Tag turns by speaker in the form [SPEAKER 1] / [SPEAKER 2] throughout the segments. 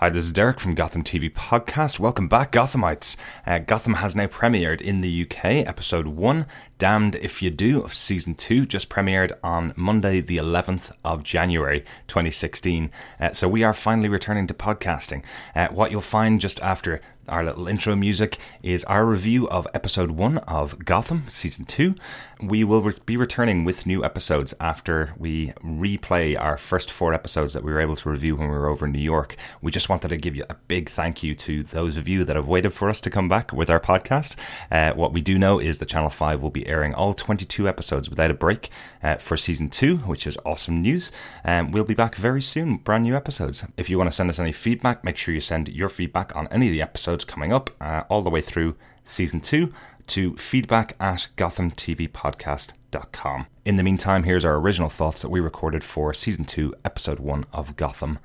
[SPEAKER 1] Hi, this is Derek from Gotham TV Podcast. Welcome back, Gothamites. Uh, Gotham has now premiered in the UK. Episode 1, Damned If You Do, of Season 2, just premiered on Monday, the 11th of January 2016. Uh, so we are finally returning to podcasting. Uh, what you'll find just after our little intro music is our review of episode one of Gotham season two. We will re- be returning with new episodes after we replay our first four episodes that we were able to review when we were over in New York. We just wanted to give you a big thank you to those of you that have waited for us to come back with our podcast. Uh, what we do know is that Channel 5 will be airing all 22 episodes without a break uh, for season two, which is awesome news. Um, we'll be back very soon, brand new episodes. If you want to send us any feedback, make sure you send your feedback on any of the episodes coming up uh, all the way through season two to feedback at gothamtvpodcast.com. In the meantime, here's our original thoughts that we recorded for season two, episode one of Gotham.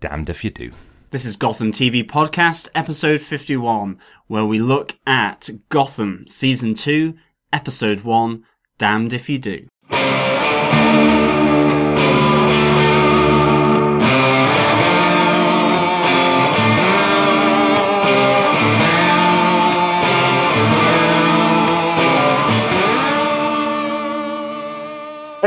[SPEAKER 1] Damned if you do.
[SPEAKER 2] This is Gotham TV Podcast, episode 51, where we look at Gotham Season 2, episode 1, Damned If You Do.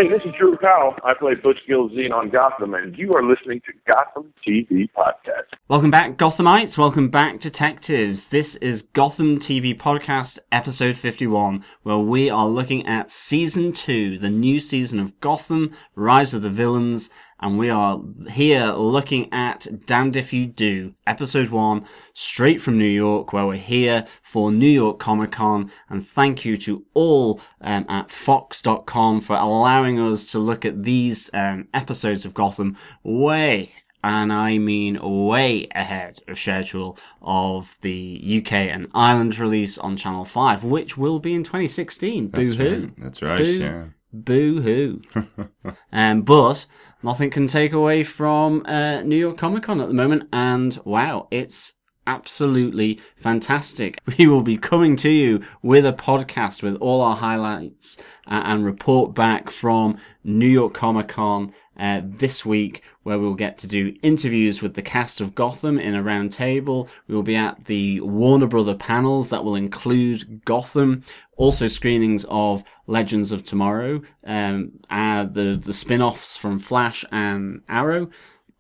[SPEAKER 3] Hey, this is Drew Powell. I play Butch Gilzean on Gotham, and you are listening to Gotham TV Podcast.
[SPEAKER 2] Welcome back, Gothamites. Welcome back, detectives. This is Gotham TV Podcast, episode 51, where we are looking at season 2, the new season of Gotham, Rise of the Villains, and we are here looking at Damned If You Do, episode 1, straight from New York, where we're here for New York Comic Con. And thank you to all um, at Fox.com for allowing us to look at these um, episodes of Gotham way and I mean way ahead of schedule of the UK and Ireland release on Channel 5, which will be in 2016.
[SPEAKER 1] That's
[SPEAKER 2] Boo hoo.
[SPEAKER 1] right. That's right,
[SPEAKER 2] Boo,
[SPEAKER 1] yeah.
[SPEAKER 2] Boo hoo. um, but nothing can take away from uh, New York Comic Con at the moment, and wow, it's absolutely fantastic. We will be coming to you with a podcast with all our highlights uh, and report back from New York Comic Con uh, this week, where we'll get to do interviews with the cast of Gotham in a round table. We will be at the Warner Brother panels that will include Gotham, also screenings of Legends of Tomorrow, um, uh, the the spin-offs from Flash and Arrow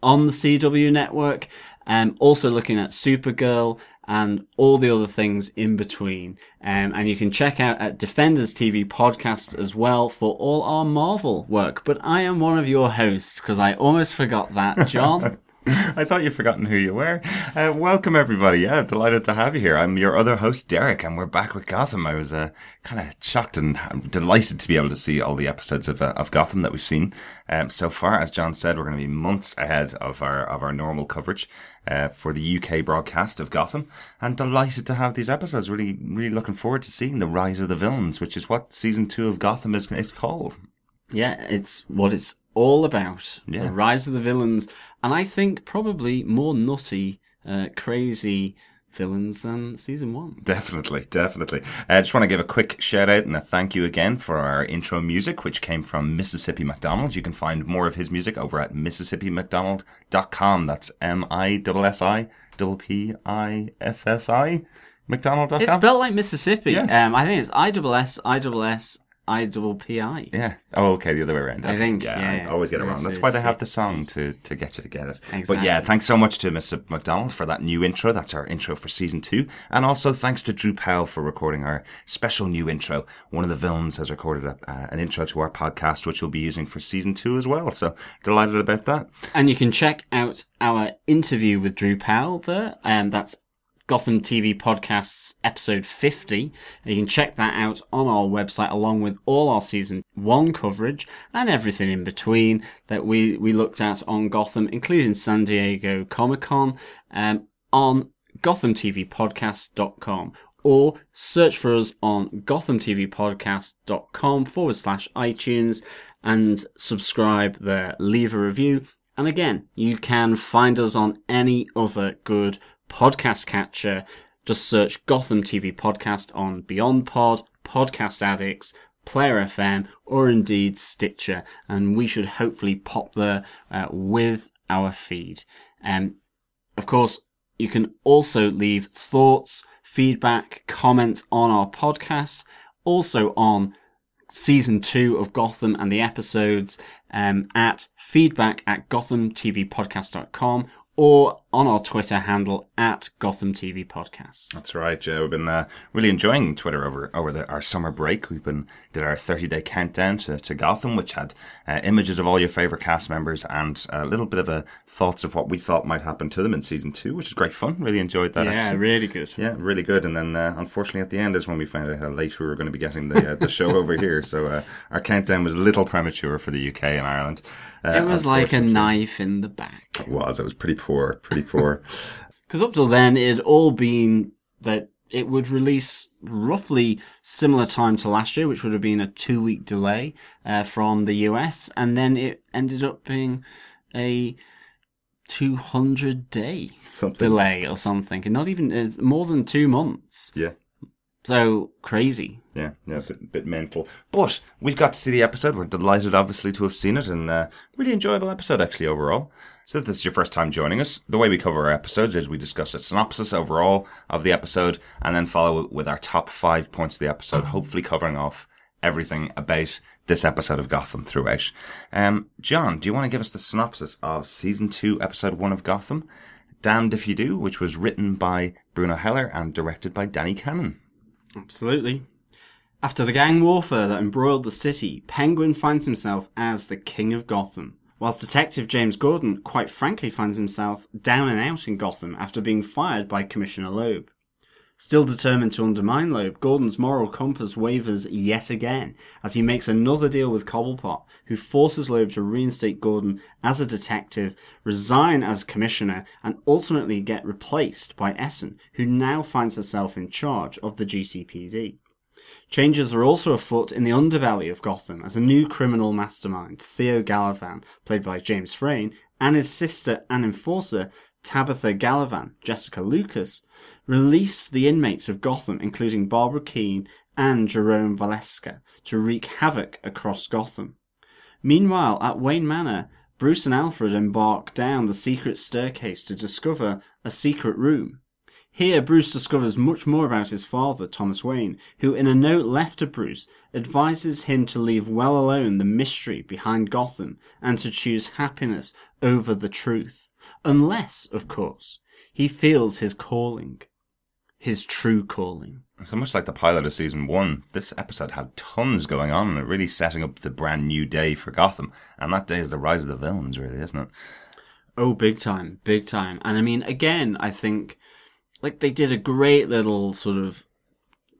[SPEAKER 2] on the CW network. Um, also looking at Supergirl and all the other things in between. Um, and you can check out at Defenders TV podcast as well for all our Marvel work. But I am one of your hosts because I almost forgot that, John.
[SPEAKER 1] I thought you'd forgotten who you were. Uh, welcome, everybody. Yeah, delighted to have you here. I'm your other host, Derek, and we're back with Gotham. I was uh, kind of shocked and um, delighted to be able to see all the episodes of, uh, of Gotham that we've seen um, so far. As John said, we're going to be months ahead of our of our normal coverage uh, for the UK broadcast of Gotham, and delighted to have these episodes. Really, really looking forward to seeing the rise of the villains, which is what season two of Gotham is, is called.
[SPEAKER 2] yeah, it's what it's all about.
[SPEAKER 1] Yeah.
[SPEAKER 2] The rise of the villains. And I think probably more nutty, uh, crazy villains than season one.
[SPEAKER 1] Definitely, definitely. I just want to give a quick shout out and a thank you again for our intro music, which came from Mississippi McDonald. You can find more of his music over at MississippiMcDonald.com. That's M-I-S-S-I, double P-I-S-S-I, McDonald.com.
[SPEAKER 2] It's spelled like Mississippi.
[SPEAKER 1] Yes.
[SPEAKER 2] Um, I think it's I double S I double S I double P I.
[SPEAKER 1] Yeah. Oh, okay. The other way around.
[SPEAKER 2] I
[SPEAKER 1] Okay.
[SPEAKER 2] think,
[SPEAKER 1] Yeah,
[SPEAKER 2] yeah,
[SPEAKER 1] I always get it wrong. That's why they have the song to, to get you to get it. But yeah, thanks so much to Mr. McDonald for that new intro. That's our intro for season two. And also thanks to Drew Powell for recording our special new intro. One of the villains has recorded a, uh, an intro to our podcast, which we'll be using for season two as well. So delighted about that.
[SPEAKER 2] And you can check out our interview with Drew Powell there. Um, that's Gotham TV Podcasts episode 50. You can check that out on our website along with all our season one coverage and everything in between that we, we looked at on Gotham, including San Diego Comic Con, um, on gothamtvpodcast.com or search for us on gothamtvpodcast.com forward slash iTunes and subscribe there. Leave a review. And again, you can find us on any other good podcast catcher. Just search Gotham TV Podcast on Beyond Pod, Podcast Addicts, Player FM, or indeed Stitcher, and we should hopefully pop there uh, with our feed. Um, Of course, you can also leave thoughts, feedback, comments on our podcast, also on season two of Gotham and the episodes um, at feedback at gothamtvpodcast.com or on our Twitter handle at Gotham TV Podcast.
[SPEAKER 1] That's right, Joe. We've been uh, really enjoying Twitter over over the, our summer break. We've been did our 30 day countdown to, to Gotham, which had uh, images of all your favorite cast members and a little bit of a thoughts of what we thought might happen to them in season two, which is great fun. Really enjoyed that.
[SPEAKER 2] Yeah,
[SPEAKER 1] actually.
[SPEAKER 2] really good.
[SPEAKER 1] Yeah, really good. And then, uh, unfortunately, at the end is when we found out how late we were going to be getting the uh, the show over here. So uh, our countdown was a little premature for the UK and Ireland. Uh,
[SPEAKER 2] It was like a knife in the back.
[SPEAKER 1] It was. It was pretty poor. Pretty poor.
[SPEAKER 2] Because up till then, it had all been that it would release roughly similar time to last year, which would have been a two week delay uh, from the US, and then it ended up being a 200 day
[SPEAKER 1] Something.
[SPEAKER 2] delay or something, and not even uh, more than two months.
[SPEAKER 1] Yeah.
[SPEAKER 2] So crazy.
[SPEAKER 1] Yeah, yeah, it's a bit, bit mental. But we've got to see the episode. We're delighted, obviously, to have seen it, and uh, really enjoyable episode, actually, overall. So if this is your first time joining us, the way we cover our episodes is we discuss a synopsis overall of the episode, and then follow it with our top five points of the episode, hopefully covering off everything about this episode of Gotham throughout. Um, John, do you want to give us the synopsis of season two, episode one of Gotham? Damned If You Do, which was written by Bruno Heller and directed by Danny Cannon.
[SPEAKER 2] Absolutely. After the gang warfare that embroiled the city, Penguin finds himself as the King of Gotham, whilst Detective James Gordon quite frankly finds himself down and out in Gotham after being fired by Commissioner Loeb. Still determined to undermine Loeb, Gordon's moral compass wavers yet again as he makes another deal with Cobblepot, who forces Loeb to reinstate Gordon as a detective, resign as commissioner, and ultimately get replaced by Essen, who now finds herself in charge of the GCPD. Changes are also afoot in the underbelly of Gotham as a new criminal mastermind, Theo Galavan, played by James Frain, and his sister and enforcer, Tabitha Galavan, Jessica Lucas, release the inmates of Gotham, including Barbara Kean and Jerome Valeska, to wreak havoc across Gotham. Meanwhile, at Wayne Manor, Bruce and Alfred embark down the secret staircase to discover a secret room. Here, Bruce discovers much more about his father, Thomas Wayne, who, in a note left to Bruce, advises him to leave well alone the mystery behind Gotham and to choose happiness over the truth. Unless, of course, he feels his calling. His true calling.
[SPEAKER 1] So much like the pilot of season one, this episode had tons going on and really setting up the brand new day for Gotham. And that day is the rise of the villains, really, isn't it?
[SPEAKER 2] Oh, big time, big time. And I mean, again, I think like they did a great little sort of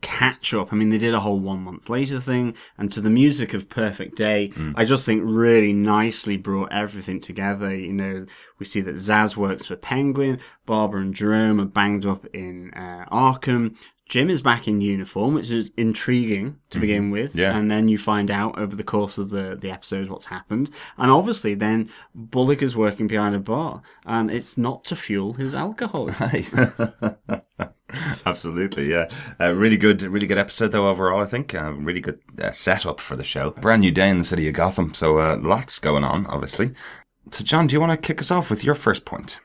[SPEAKER 2] catch up. I mean, they did a whole one month later thing, and to the music of Perfect Day, I just think really nicely brought everything together. You know, we see that Zsasz works for Penguin, Barbara and Jerome are banged up in uh, Arkham. Jim is back in uniform, which is intriguing to begin with.
[SPEAKER 1] Yeah.
[SPEAKER 2] And then you find out over the course of the, the episode what's happened. And obviously then Bullock is working behind a bar and it's not to fuel his alcoholism.
[SPEAKER 1] Absolutely, yeah. Uh, really good, really good episode though overall. I think uh, really good uh, setup for the show. Brand new day in the city of Gotham, so uh, lots going on, obviously. So, John, do you want to kick us off with your first point?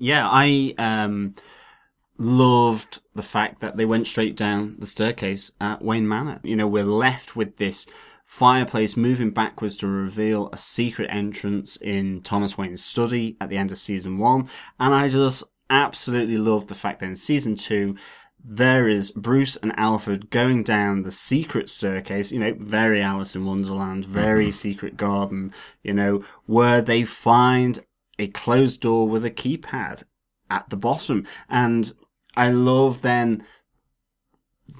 [SPEAKER 2] yeah, I um, loved the fact that they went straight down the staircase at Wayne Manor. You know, we're left with this fireplace moving backwards to reveal a secret entrance in Thomas Wayne's study at the end of season one. And I just absolutely loved the fact that in season two, there is Bruce and Alfred going down the secret staircase, you know, very Alice in Wonderland, very mm-hmm. secret garden, you know, where they find a closed door with a keypad at the bottom. And I love then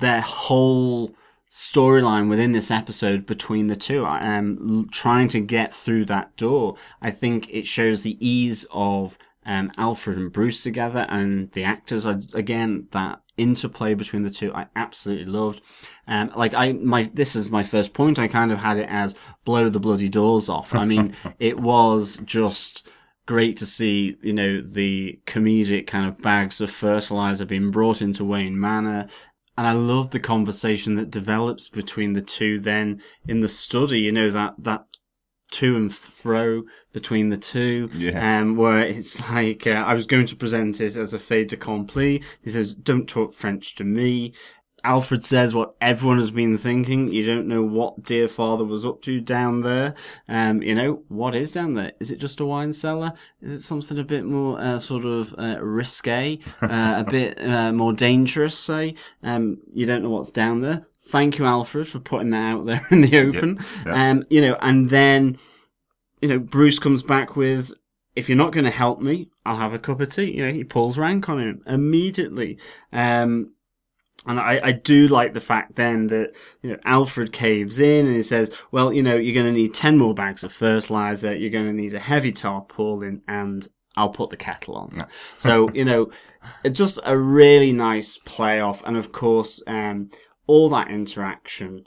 [SPEAKER 2] their whole storyline within this episode between the two. I am trying to get through that door. I think it shows the ease of um, Alfred and Bruce together, and the actors are again that interplay between the two. I absolutely loved. Um, like I, my this is my first point. I kind of had it as blow the bloody doors off. I mean, it was just great to see, you know, the comedic kind of bags of fertilizer being brought into Wayne Manor. And I love the conversation that develops between the two then in the study, you know, that, that to and fro between the two.
[SPEAKER 1] Yeah.
[SPEAKER 2] Um, where it's like, uh, I was going to present it as a fait accompli. He says, don't talk French to me. Alfred says what everyone has been thinking. You don't know what dear father was up to down there. Um, you know, what is down there? Is it just a wine cellar? Is it something a bit more, uh, sort of, uh, risque? Uh, a bit, uh, more dangerous, say? Um, you don't know what's down there. Thank you, Alfred, for putting that out there in the open. Um, you know, and then, you know, Bruce comes back with, if you're not going to help me, I'll have a cup of tea. You know, he pulls rank on him immediately. Um, and I, I do like the fact then that, you know, Alfred caves in and he says, well, you know, you're going to need 10 more bags of fertilizer. You're going to need a heavy tarpaulin and I'll put the kettle on. so, you know, it's just a really nice playoff. And of course, um, all that interaction,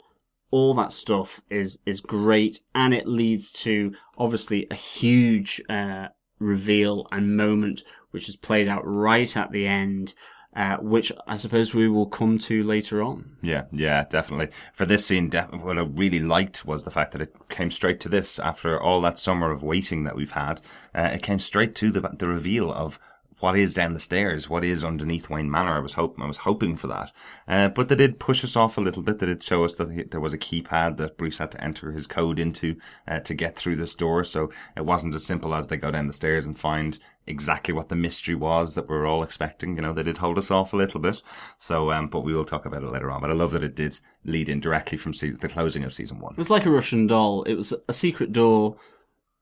[SPEAKER 2] all that stuff is, is great. And it leads to obviously a huge, uh, reveal and moment, which is played out right at the end. Uh, which I suppose we will come to later on.
[SPEAKER 1] Yeah, yeah, definitely. For this scene, def- what I really liked was the fact that it came straight to this after all that summer of waiting that we've had. Uh, it came straight to the the reveal of what is down the stairs, what is underneath Wayne Manor. I was hoping, I was hoping for that. Uh, but they did push us off a little bit. They did show us that he, there was a keypad that Bruce had to enter his code into uh, to get through this door. So it wasn't as simple as they go down the stairs and find exactly what the mystery was that we are all expecting. You know, they did hold us off a little bit. So, um, but we will talk about it later on. But I love that it did lead in directly from season, the closing of season one.
[SPEAKER 2] It was like a Russian doll. It was a secret door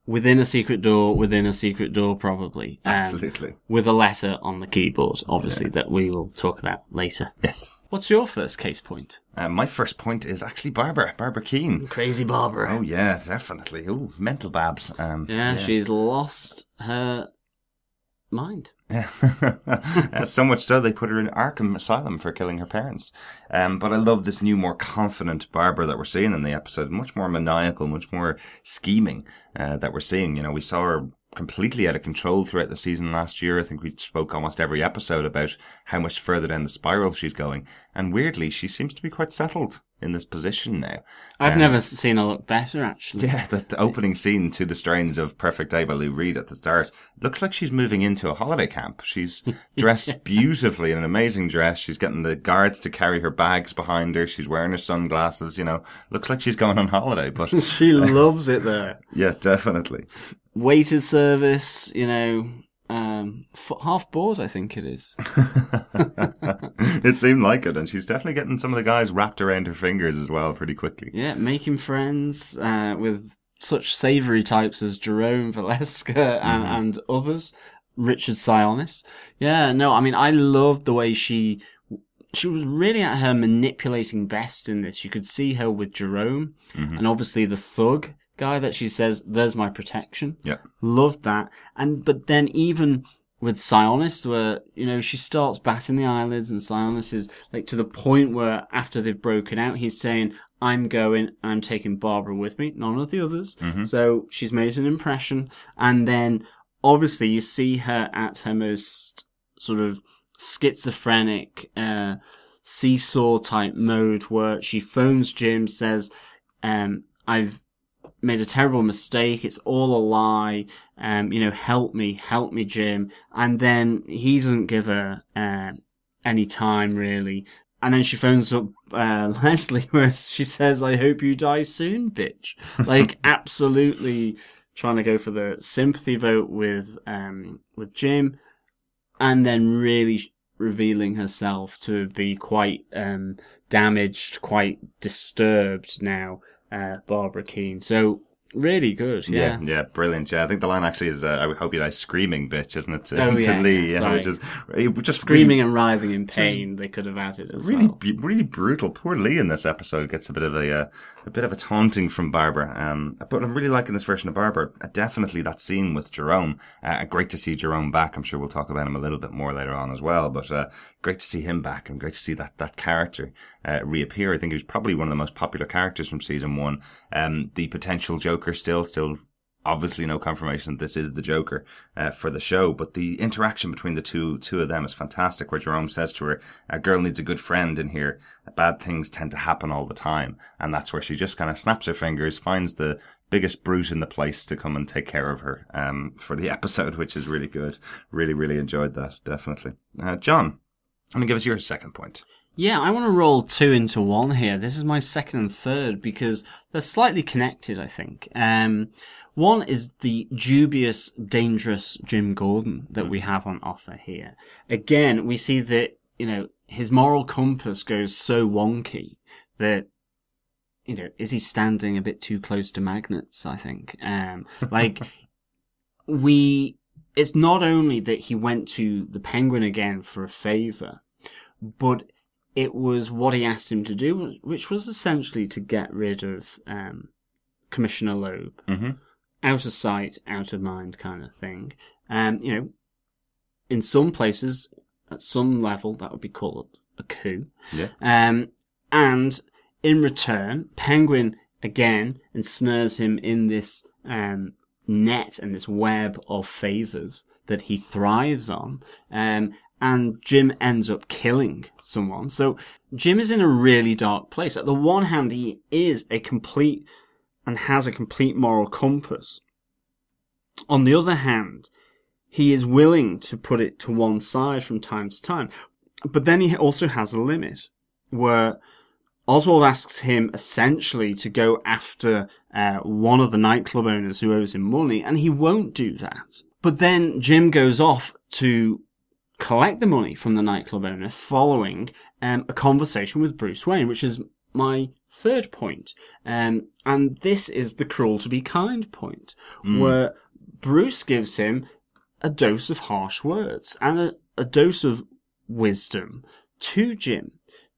[SPEAKER 2] within a secret door within a secret door, probably.
[SPEAKER 1] Absolutely.
[SPEAKER 2] With a letter on the keyboard, obviously, that we will talk about later.
[SPEAKER 1] Yes.
[SPEAKER 2] What's your first case point?
[SPEAKER 1] Uh, my first point is actually Barbara, Barbara Kean.
[SPEAKER 2] Crazy Barbara.
[SPEAKER 1] Oh yeah, definitely. Oh, mental babs. Um,
[SPEAKER 2] yeah, she's lost her mind.
[SPEAKER 1] Uh, so much so they put her in Arkham Asylum for killing her parents. Um, but I love this new, more confident Barbara that we're seeing in the episode. Much more maniacal, much more scheming uh, that we're seeing. You know, we saw her completely out of control throughout the season last year. I think we spoke almost every episode about how much further down the spiral she's going. And weirdly, she seems to be quite settled in this position now.
[SPEAKER 2] I've
[SPEAKER 1] Um,
[SPEAKER 2] never seen her look better, actually.
[SPEAKER 1] Yeah, that the opening scene to the strains of Perfect Day by Lou Reed at the start looks like she's moving into a holiday camp. She's dressed beautifully in an amazing dress. She's getting the guards to carry her bags behind her. She's wearing her sunglasses, you know. Looks like she's going on holiday, but
[SPEAKER 2] She loves it there.
[SPEAKER 1] yeah, definitely.
[SPEAKER 2] Waiter service, you know, um, half board, I think it is.
[SPEAKER 1] it seemed like it, and she's definitely getting some of the guys wrapped around her fingers as well pretty quickly.
[SPEAKER 2] Yeah, making friends uh, with such savoury types as Jerome Valeska and, and others. Richard Sionis. Yeah, no, I mean, I loved the way she she was really at her manipulating best in this. You could see her with Jerome, and obviously the thug guy that she says, "There's my protection."
[SPEAKER 1] Yeah.
[SPEAKER 2] Loved that. And but then even with Sionis, where you know she starts batting the eyelids, and Sionis is like to the point where after they've broken out, he's saying, "I'm going. I'm taking Barbara with me, none of the others." So she's made an impression, and then obviously you see her at her most sort of schizophrenic, uh, seesaw type mode where she phones Jim, says, um, I've made a terrible mistake. It's all a lie. Um, you know, help me, help me, Jim. And then he doesn't give her, uh, any time really. And then she phones up, uh, Leslie where she says, I hope you die soon, bitch. Like, absolutely trying to go for the sympathy vote with, um, with Jim. And then really revealing herself to be quite, um, damaged, quite disturbed now uh, Barbara Kean. So really good,
[SPEAKER 1] Yeah,
[SPEAKER 2] yeah.
[SPEAKER 1] yeah, brilliant. Yeah, I think the line actually is, uh, I hope you die screaming, bitch, isn't it? To,
[SPEAKER 2] Oh,
[SPEAKER 1] to
[SPEAKER 2] yeah,
[SPEAKER 1] Lee,
[SPEAKER 2] yeah,
[SPEAKER 1] which is just
[SPEAKER 2] Screaming and writhing in pain, they could have added as
[SPEAKER 1] really,
[SPEAKER 2] well.
[SPEAKER 1] bu- really brutal. Poor Lee in this episode gets a bit of a, uh, a bit of a taunting from Barbara. Um, but I'm really liking this version of Barbara. Uh, definitely that scene with Jerome. Uh, great to see Jerome back. I'm sure we'll talk about him a little bit more later on as well. But uh, great to see him back and great to see that that character uh, reappear. I think he was probably one of the most popular characters from season one. Um, the potential Joker still, still obviously no confirmation that this is the Joker uh, for the show, but the interaction between the two two of them is fantastic. Where Jerome says to her, "A girl needs a good friend in here. Bad things tend to happen all the time," and that's where she just kind of snaps her fingers, finds the biggest brute in the place to come and take care of her um, for the episode, which is really good. Really, really enjoyed that, definitely. Uh, John, I'm to give us your second point.
[SPEAKER 2] Yeah, I want to roll two into one here. This is my second and third because they're slightly connected, I think. Um, one is the dubious, dangerous Jim Gordon that we have on offer here. Again, we see that, you know, his moral compass goes so wonky that, you know, is he standing a bit too close to magnets, I think. Um, like, we, it's not only that he went to the penguin again for a favor, but it was what he asked him to do, which was essentially to get rid of um, Commissioner Loeb.
[SPEAKER 1] Mm-hmm.
[SPEAKER 2] Out of sight, out of mind kind of thing. Um, you know, in some places, at some level, that would be called a coup.
[SPEAKER 1] Yeah.
[SPEAKER 2] Um, and in return, Penguin again ensnares him in this um, net and this web of favors that he thrives on. Um, and Jim ends up killing someone. So Jim is in a really dark place. At the one hand, he is a complete and has a complete moral compass. On the other hand, he is willing to put it to one side from time to time. But then he also has a limit where Oswald asks him essentially to go after uh, one of the nightclub owners who owes him money, and he won't do that. But then Jim goes off to collect the money from the nightclub owner following um, a conversation with Bruce Wayne, which is my third point. Um, and this is the cruel to be kind point, where Bruce gives him a dose of harsh words and a, a dose of wisdom to Jim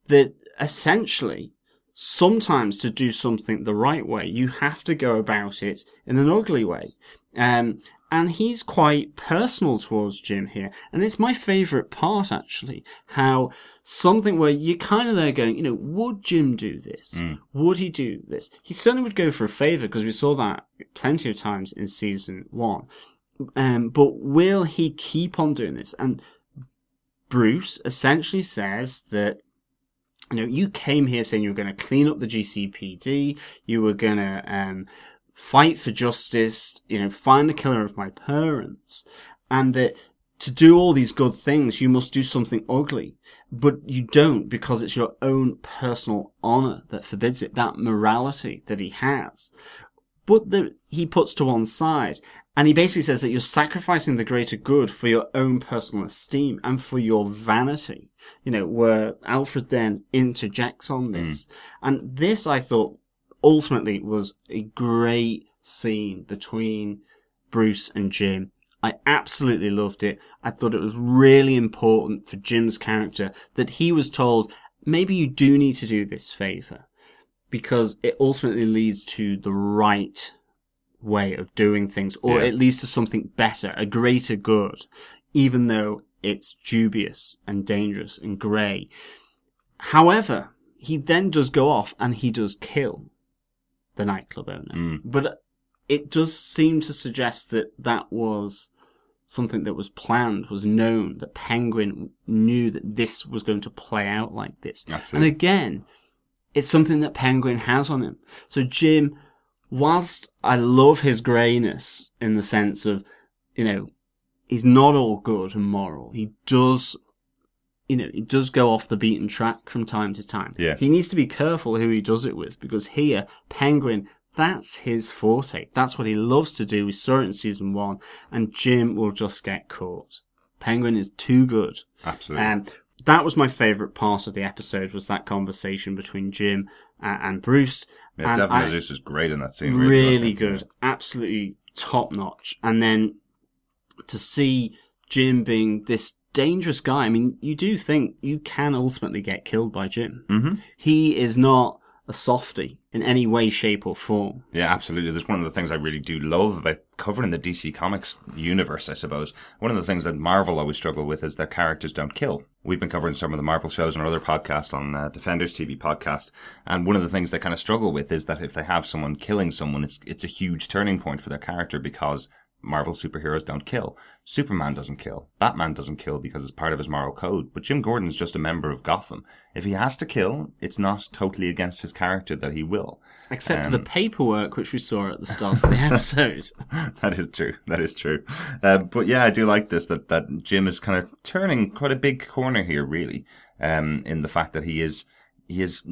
[SPEAKER 2] that essentially sometimes to do something the right way, you have to go about it in an ugly way. Um, and he's quite personal towards Jim here. And it's my favourite part, actually, how something where you're kind of there going, you know, would Jim do this? Would he do this? He certainly would go for a favour because we saw that plenty of times in season one. Um, but will he keep on doing this? And Bruce essentially says that you know, you came here saying you were going to clean up the GCPD, you were going to um, fight for justice, you know, find the killer of my parents, and that to do all these good things, you must do something ugly. But you don't because it's your own personal honor that forbids it, that morality that he has. But that he puts to one side. And he basically says that you're sacrificing the greater good for your own personal esteem and for your vanity. You know, where Alfred then interjects on this. Mm. And this, I thought, ultimately was a great scene between Bruce and Jim. I absolutely loved it. I thought it was really important for Jim's character that he was told, maybe you do need to do this favor because it ultimately leads to the right way of doing things, or
[SPEAKER 1] Yeah.
[SPEAKER 2] it leads to something better, a greater good, even though it's dubious and dangerous and grey. However, he then does go off and he does kill the nightclub owner. Mm. But it does seem to suggest that that was something that was planned, was known, that Penguin knew that this was going to play out like this.
[SPEAKER 1] Absolutely.
[SPEAKER 2] And again, it's something that Penguin has on him. So Jim, whilst I love his greyness in the sense of, you know, he's not all good and moral. He does, you know, it does go off the beaten track from time to time.
[SPEAKER 1] Yeah.
[SPEAKER 2] He needs to be careful who he does it with because here, Penguin, that's his forte. That's what he loves to do. We saw it in season one and Jim will just get caught. Penguin is too good.
[SPEAKER 1] Absolutely.
[SPEAKER 2] Um, that was my favourite part of the episode was that conversation between Jim uh, and Bruce.
[SPEAKER 1] yeah,
[SPEAKER 2] And
[SPEAKER 1] Devin
[SPEAKER 2] I-
[SPEAKER 1] is great in that scene.
[SPEAKER 2] really,
[SPEAKER 1] he?
[SPEAKER 2] good, absolutely top notch. And then to see Jim being this dangerous guy, I mean, you do think you can ultimately get killed by Jim.
[SPEAKER 1] Mhm.
[SPEAKER 2] He is not a softy in any way, shape, or form.
[SPEAKER 1] Yeah, absolutely. There's one of the things I really do love about covering the DC Comics universe, I suppose. One of the things that Marvel always struggle with is their characters don't kill. We've been covering some of the Marvel shows on our other podcast on uh, Defenders TV podcast, and one of the things they kind of struggle with is that if they have someone killing someone, it's it's a huge turning point for their character because Marvel superheroes don't kill. Superman doesn't kill. Batman doesn't kill because it's part of his moral code. But Jim Gordon's just a member of Gotham. If he has to kill, it's not totally against his character that he will.
[SPEAKER 2] Except for the paperwork which we saw at the start of the episode.
[SPEAKER 1] that is true. That is true. Uh, but yeah, I do like this that that Jim is kind of turning quite a big corner here, really, um, in the fact that he is he is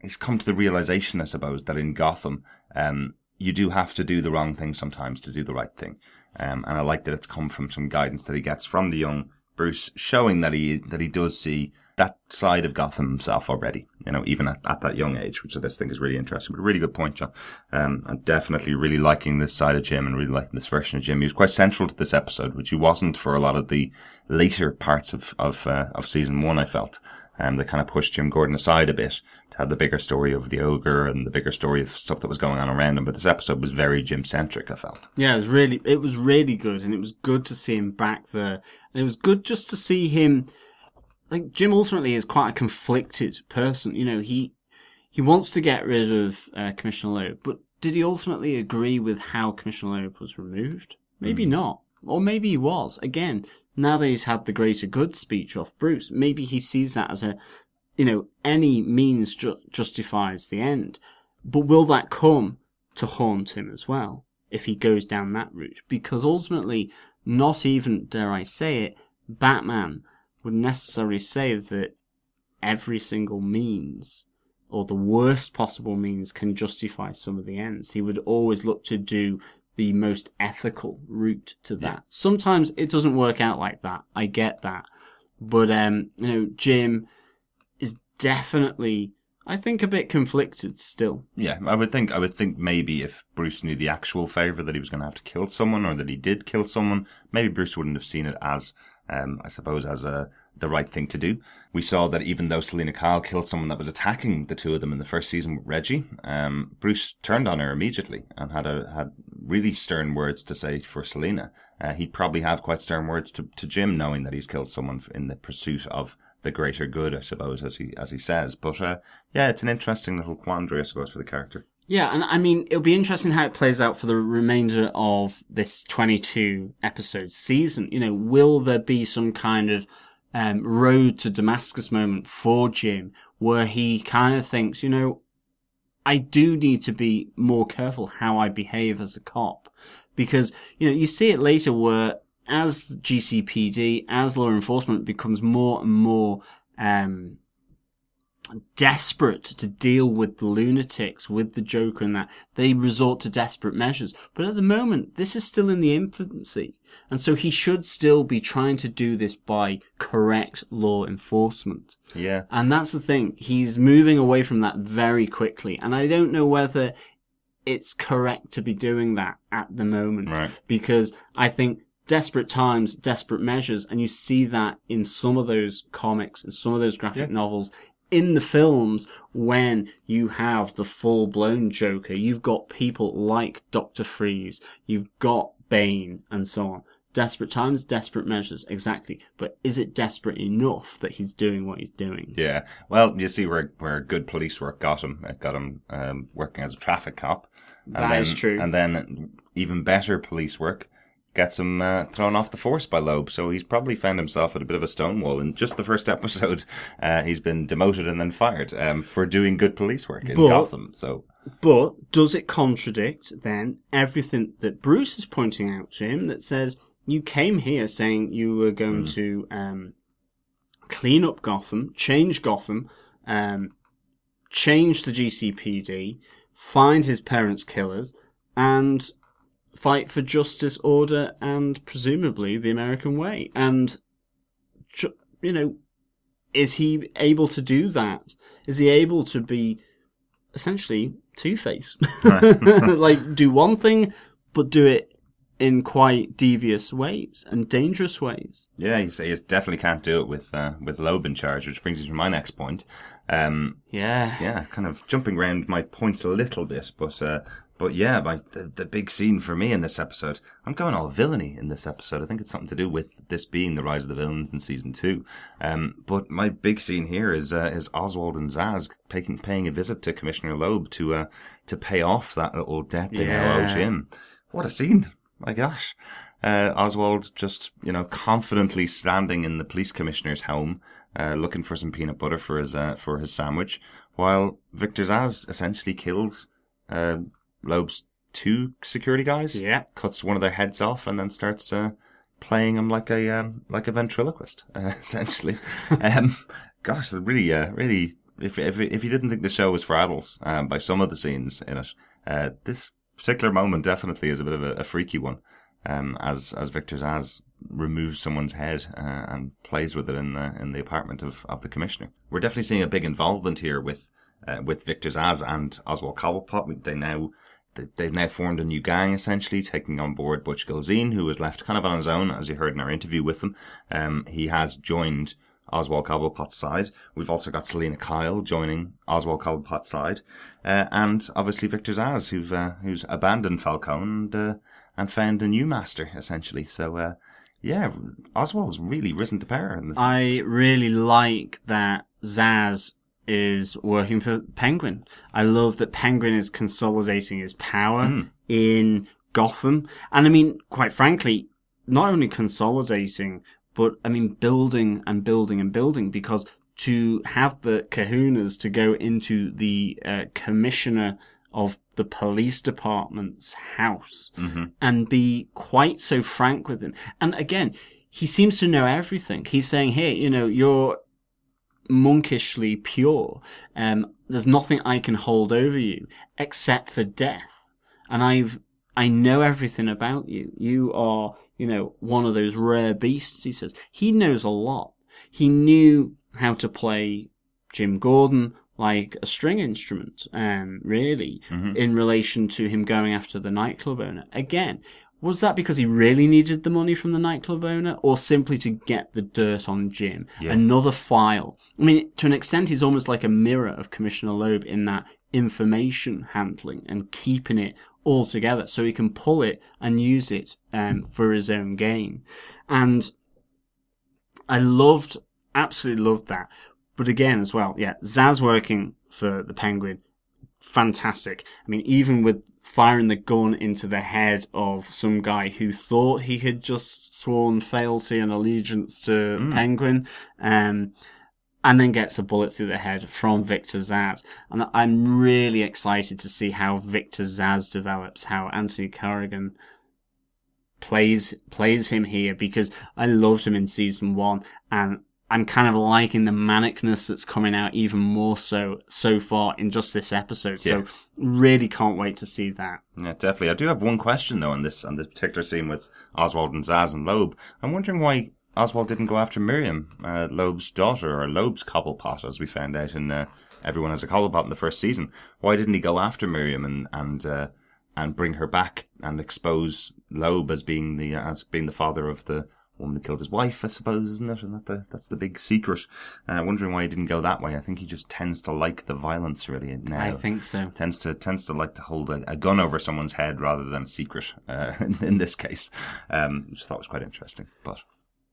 [SPEAKER 1] he's come to the realization, I suppose, that in Gotham, um, you do have to do the wrong thing sometimes to do the right thing. Um, and I like that it's come from some guidance that he gets from the young Bruce, showing that he that he does see that side of Gotham himself already. You know, even at, at that young age, which I just think is really interesting. But a really good point, John. Um, I'm definitely really liking this side of Jim and really liking this version of Jim. He was quite central to this episode, which he wasn't for a lot of the later parts of of uh, of season one. I felt. Um, they kind of pushed Jim Gordon aside a bit to have the bigger story of the ogre and the bigger story of stuff that was going on around him. But this episode was very Jim centric. I felt.
[SPEAKER 2] Yeah, it was really, it was really good, and it was good to see him back there. And it was good just to see him. Like Jim ultimately is quite a conflicted person. You know, he he wants to get rid of uh, Commissioner Loeb, but did he ultimately agree with how Commissioner Loeb was removed? Maybe not, or maybe he was. Again, now that he's had the greater good speech off Bruce, maybe he sees that as a, you know, any means ju- justifies the end. But will that come to haunt him as well if he goes down that route? Because ultimately, not even, dare I say it, Batman would necessarily say that every single means or the worst possible means can justify some of the ends. He would always look to do the most ethical route to that. Sometimes it doesn't work out like that. I get that. But um, you know, Jim is definitely I think a bit conflicted still.
[SPEAKER 1] Yeah, I would think I would think maybe if Bruce knew the actual favor that he was going to have to kill someone or that he did kill someone, maybe Bruce wouldn't have seen it as um, I suppose as a the right thing to do. We saw that even though Selina Kyle killed someone that was attacking the two of them in the first season with Reggie, um, Bruce turned on her immediately and had a, had really stern words to say for Selina. Uh, he'd probably have quite stern words to, to Jim, knowing that he's killed someone in the pursuit of the greater good, I suppose, as he as he says. But uh, yeah, it's an interesting little quandary, I suppose, for the character.
[SPEAKER 2] Yeah, and I mean, it'll be interesting how it plays out for the remainder of this 22 episode season. You know, will there be some kind of um, road to Damascus moment for Jim where he kind of thinks, you know, I do need to be more careful how I behave as a cop. Because, you know, you see it later where as GCPD, as law enforcement becomes more and more, um, desperate to deal with the lunatics, with the Joker and that, they resort to desperate measures. But at the moment, this is still in the infancy. And so he should still be trying to do this by correct law enforcement.
[SPEAKER 1] Yeah.
[SPEAKER 2] And that's the thing. He's moving away from that very quickly. And I don't know whether it's correct to be doing that at the moment.
[SPEAKER 1] Right.
[SPEAKER 2] Because I think desperate times, desperate measures, and you see that in some of those comics and some of those graphic
[SPEAKER 1] Yeah.
[SPEAKER 2] novels. In the films, when you have the full blown Joker, you've got people like Doctor Freeze, you've got Bane, and so on. Desperate times, desperate measures, exactly. But is it desperate enough that he's doing what he's doing?
[SPEAKER 1] Yeah. Well, you see where where good police work got him. It got him um, working as a traffic cop. And
[SPEAKER 2] That
[SPEAKER 1] then,
[SPEAKER 2] is true.
[SPEAKER 1] And then even better police work gets him uh, thrown off the force by Loeb. So he's probably found himself at a bit of a stonewall. In just the first episode, uh, he's been demoted and then fired um, for doing good police work in
[SPEAKER 2] But-
[SPEAKER 1] Gotham. So
[SPEAKER 2] But does it contradict then everything that Bruce is pointing out to him that says you came here saying you were going to um, clean up Gotham, change Gotham, um, change the GCPD, find his parents' killers, and fight for justice, order, and presumably the American way. And you know, is he able to do that? Is he able to be essentially Two Face. like do one thing, but do it in quite devious ways and dangerous ways.
[SPEAKER 1] yeah, he he definitely can't do it with uh, with Loeb in charge, which brings me to my next point. Um,
[SPEAKER 2] Yeah.
[SPEAKER 1] yeah, kind of jumping around my points a little bit, but uh, but yeah, my the, the big scene for me in this episode, I'm going all villainy in this episode. I think it's something to do with this being the rise of the villains in season two. Um, but my big scene here is uh, is Oswald and Zsasz paying paying a visit to Commissioner Loeb to uh to pay off that little debt they now owe
[SPEAKER 2] Yeah.
[SPEAKER 1] Jim. What a scene! my gosh. Uh, Oswald just, you know, confidently standing in the police commissioner's home, uh, looking for some peanut butter for his, uh, for his sandwich, while Victor Zsasz essentially kills, uh, Loeb's two security guys.
[SPEAKER 2] Yeah.
[SPEAKER 1] Cuts one of their heads off and then starts, uh, playing him like a, um, like a ventriloquist, uh, essentially. um, gosh, really, uh, really, if, if, if you didn't think the show was for adults, um, by some of the scenes in it, uh, this particular moment definitely is a bit of a, a freaky one um, as as Victor Zsasz removes someone's head uh, and plays with it in the in the apartment of, of the commissioner. We're definitely seeing a big involvement here with uh, with Victor Zsasz and Oswald Cobblepot. They now they've now formed a new gang essentially, taking on board Butch Gilzean, who was left kind of on his own, as you heard in our interview with him. Um, he has joined Oswald Cobblepot's side. We've also got Selina Kyle joining Oswald Cobblepot's side, uh, and obviously Victor Zsasz, who's uh, who's abandoned Falcone and uh, and found a new master essentially. So uh, yeah, Oswald's really risen to power. In
[SPEAKER 2] I really like that Zsasz is working for Penguin. I love that Penguin is consolidating his power
[SPEAKER 1] Mm.
[SPEAKER 2] in Gotham. And I mean, quite frankly, not only consolidating, but I mean, building and building and building because to have the kahunas to go into the uh, commissioner of the police department's house and be quite so frank with him. And again, he seems to know everything. He's saying, hey, you know, you're monkishly pure. Um, there's nothing I can hold over you except for death. And I've, I know everything about you. You are, you know, one of those rare beasts, he says. He knows a lot. He knew how to play Jim Gordon like a string instrument, um, really, in relation to him going after the nightclub owner. Again, was that because he really needed the money from the nightclub owner or simply to get the dirt on Jim?
[SPEAKER 1] Yeah.
[SPEAKER 2] Another file. I mean, to an extent, he's almost like a mirror of Commissioner Loeb in that information handling and keeping it all together so he can pull it and use it um, for his own gain. And I loved, absolutely loved that. But again, as well, yeah, Zsasz working for the Penguin, fantastic. I mean, even with firing the gun into the head of some guy who thought he had just sworn fealty and allegiance to Penguin, um, and then gets a bullet through the head from Victor Zsasz. And I'm really excited to see how Victor Zsasz develops, how Anthony Carrigan plays plays him here because I loved him in season one and I'm kind of liking the manicness that's coming out even more so so far in just this episode.
[SPEAKER 1] Yeah.
[SPEAKER 2] So really can't wait to see that.
[SPEAKER 1] Yeah, definitely. I do have one question though on this on this particular scene with Oswald and Zsasz and Loeb. I'm wondering why Oswald didn't go after Miriam, uh, Loeb's daughter, or Loeb's cobblepot, as we found out in uh, Everyone Has a Cobblepot in the first season. Why didn't he go after Miriam and and uh, and bring her back and expose Loeb as being the as being the father of the woman who killed his wife? I suppose, isn't it? And that the, that's the big secret. Uh, wondering why he didn't go that way. I think he just tends to like the violence really now
[SPEAKER 2] I think so.
[SPEAKER 1] tends to tends to like to hold a, a gun over someone's head rather than a secret. Uh, in, in this case, um, which I thought was quite interesting. But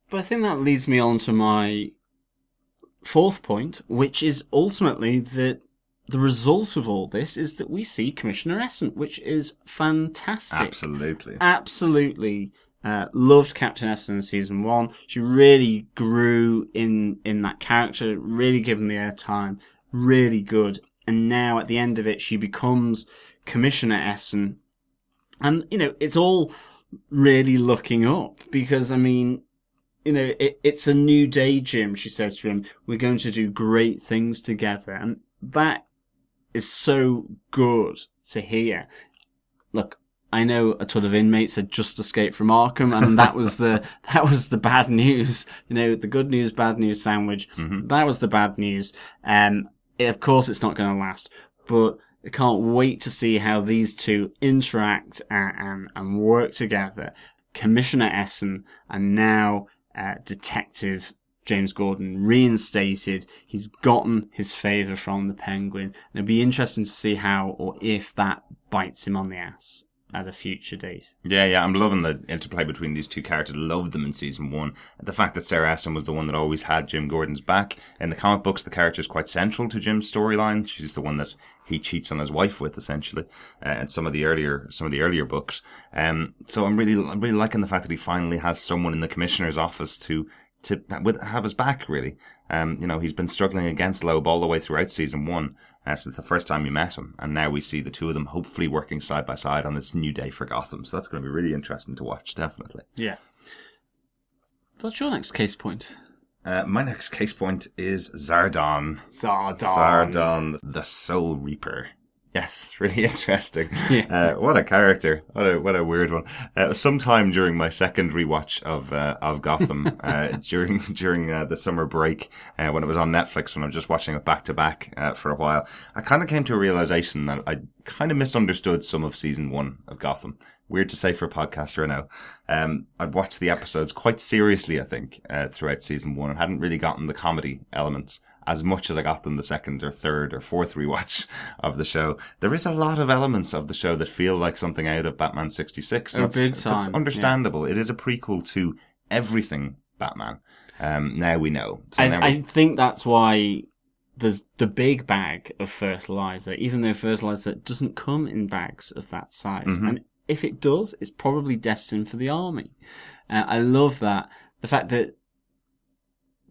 [SPEAKER 2] But I think that leads me on to my fourth point, which is ultimately that the result of all this is that we see Commissioner Essen, which is fantastic.
[SPEAKER 1] absolutely,
[SPEAKER 2] absolutely uh, loved Captain Essence in season one. She really grew in in that character, really given the airtime, really good. And now at the end of it, she becomes Commissioner Essen, and you know it's all really looking up because I mean. You know, it, it's a new day, Jim, she says to him. We're going to do great things together. And that is so good to hear. Look, I know a ton of inmates had just escaped from Arkham, and that was the that was the bad news. You know, the good news, bad news sandwich. That was the bad news. Um, of course, it's not going to last, but I can't wait to see how these two interact and, and, and work together. Commissioner Essen and now uh, Detective James Gordon reinstated. He's gotten his favour from the Penguin. And it'll be interesting to see how or if that bites him on the ass at a future date.
[SPEAKER 1] Yeah, yeah, I'm loving the interplay between these two characters. Loved them in season one. The fact that Sarah Essen was the one that always had Jim Gordon's back. In the comic books, the character is quite central to Jim's storyline. She's the one that he cheats on his wife with, essentially, uh, in some of the earlier some of the earlier books. Um, so I'm really I'm really liking the fact that he finally has someone in the commissioner's office to to have his back. Really, um, you know, he's been struggling against Loeb all the way throughout season one. Uh, since the first time we met him, and now we see the two of them hopefully working side by side on this new day for Gotham. So that's going to be really interesting to watch, definitely.
[SPEAKER 2] Yeah. What's your next case point?
[SPEAKER 1] Uh, my next case point is Zaardon.
[SPEAKER 2] Zaardon.
[SPEAKER 1] Zaardon, the Soul Reaper. Yes, really interesting.
[SPEAKER 2] Yeah.
[SPEAKER 1] Uh, what a character! What a what a weird one. Uh, sometime during my second rewatch of uh, of Gotham, uh, during during uh, the summer break uh, when it was on Netflix, when I was just watching it back to back uh, for a while, I kind of came to a realization that I kind of misunderstood some of season one of Gotham. Weird to say for a podcaster, I know. Um, I'd watched the episodes quite seriously, I think, uh, throughout season one, and hadn't really gotten the comedy elements as much as I got them the second or third or fourth rewatch of the show. There is a lot of elements of the show that feel like something out of Batman 66.
[SPEAKER 2] Oh,
[SPEAKER 1] That's,
[SPEAKER 2] big
[SPEAKER 1] that's
[SPEAKER 2] time,
[SPEAKER 1] understandable. It is a prequel to everything Batman. Um, now we know. So
[SPEAKER 2] I,
[SPEAKER 1] now we-
[SPEAKER 2] I think that's why there's the big bag of fertilizer, even though fertilizer doesn't come in bags of that size.
[SPEAKER 1] Mhm.
[SPEAKER 2] And if it does, it's probably destined for the army. Uh, I love that. The fact that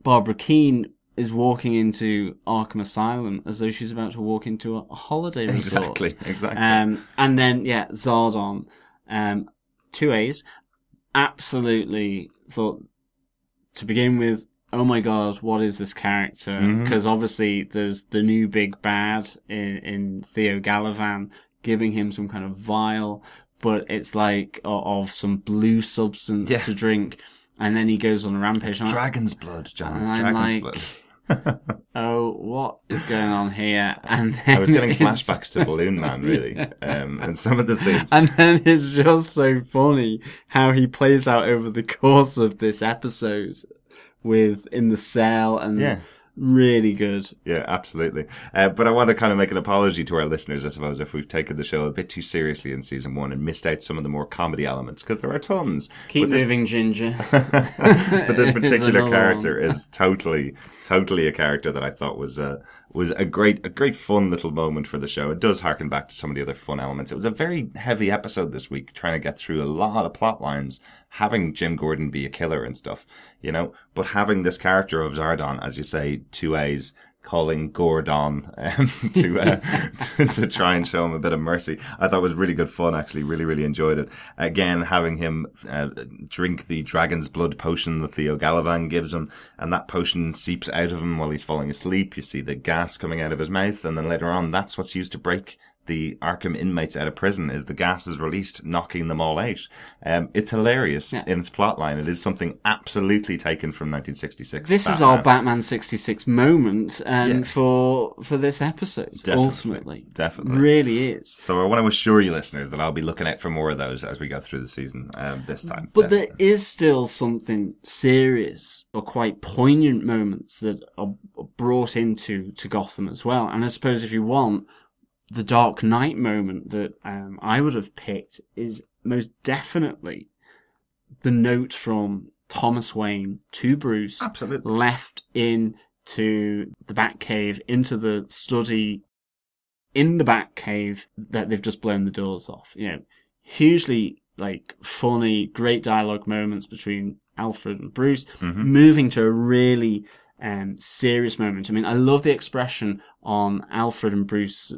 [SPEAKER 2] Barbara Kean is walking into Arkham Asylum as though she's about to walk into a holiday resort.
[SPEAKER 1] exactly, exactly.
[SPEAKER 2] Um, and then, yeah, Zaardon, um, two A's. Absolutely thought to begin with, oh my god, what is this character? Because obviously there's the new big bad in, in Theo Galavan giving him some kind of vial, but it's like o- of some blue substance
[SPEAKER 1] Yeah.
[SPEAKER 2] to drink. And then he goes on a rampage.
[SPEAKER 1] it's dragon's blood, John. It's
[SPEAKER 2] and I'm
[SPEAKER 1] dragon's
[SPEAKER 2] like-
[SPEAKER 1] blood.
[SPEAKER 2] oh, what is going on here? And
[SPEAKER 1] I was getting flashbacks to Balloon Man, really, um, and some of the scenes.
[SPEAKER 2] And then it's just so funny how he plays out over the course of this episode with in the cell and
[SPEAKER 1] Yeah.
[SPEAKER 2] Really good.
[SPEAKER 1] Yeah, absolutely. Uh, but I want to kind of make an apology to our listeners, I suppose, if we've taken the show a bit too seriously in season one and missed out some of the more comedy elements, because there are tons.
[SPEAKER 2] Keep
[SPEAKER 1] But this-
[SPEAKER 2] moving, Ginger.
[SPEAKER 1] but this particular character is totally, totally a character that I thought was uh, was a great, a great fun little moment for the show. It does harken back to some of the other fun elements. It was a very heavy episode this week, trying to get through a lot of plot lines, having Jim Gordon be a killer and stuff, you know, but having this character of Zaardon, as you say, two A's. Calling Gordon um, to, uh, to to try and show him a bit of mercy, I thought it was really good fun. Actually, really really enjoyed it. Again, having him uh, drink the dragon's blood potion that Theo Galavan gives him, and that potion seeps out of him while he's falling asleep. You see the gas coming out of his mouth, and then later on, that's what's used to break the Arkham inmates out of prison. Is the gas is released, knocking them all out. Um, it's hilarious
[SPEAKER 2] Yeah.
[SPEAKER 1] in its plot line. It is something absolutely taken from 1966.
[SPEAKER 2] This is our Batman 66 moment um, for for this episode,
[SPEAKER 1] Definitely.
[SPEAKER 2] ultimately.
[SPEAKER 1] Definitely.
[SPEAKER 2] Really is.
[SPEAKER 1] So I want to assure you, listeners, that I'll be looking out for more of those as we go through the season um, this time.
[SPEAKER 2] But there
[SPEAKER 1] Definitely.
[SPEAKER 2] is still something serious or quite poignant moments that are brought into to Gotham as well. And I suppose if you want, the Dark Knight moment that um, I would have picked is most definitely the note from Thomas Wayne to Bruce,
[SPEAKER 1] Absolutely.
[SPEAKER 2] left into the Batcave, into the study in the Batcave that they've just blown the doors off. You know, hugely like funny, great dialogue moments between Alfred and Bruce,
[SPEAKER 1] Mhm.
[SPEAKER 2] moving to a really um, serious moment. I mean, I love the expression on Alfred and Bruce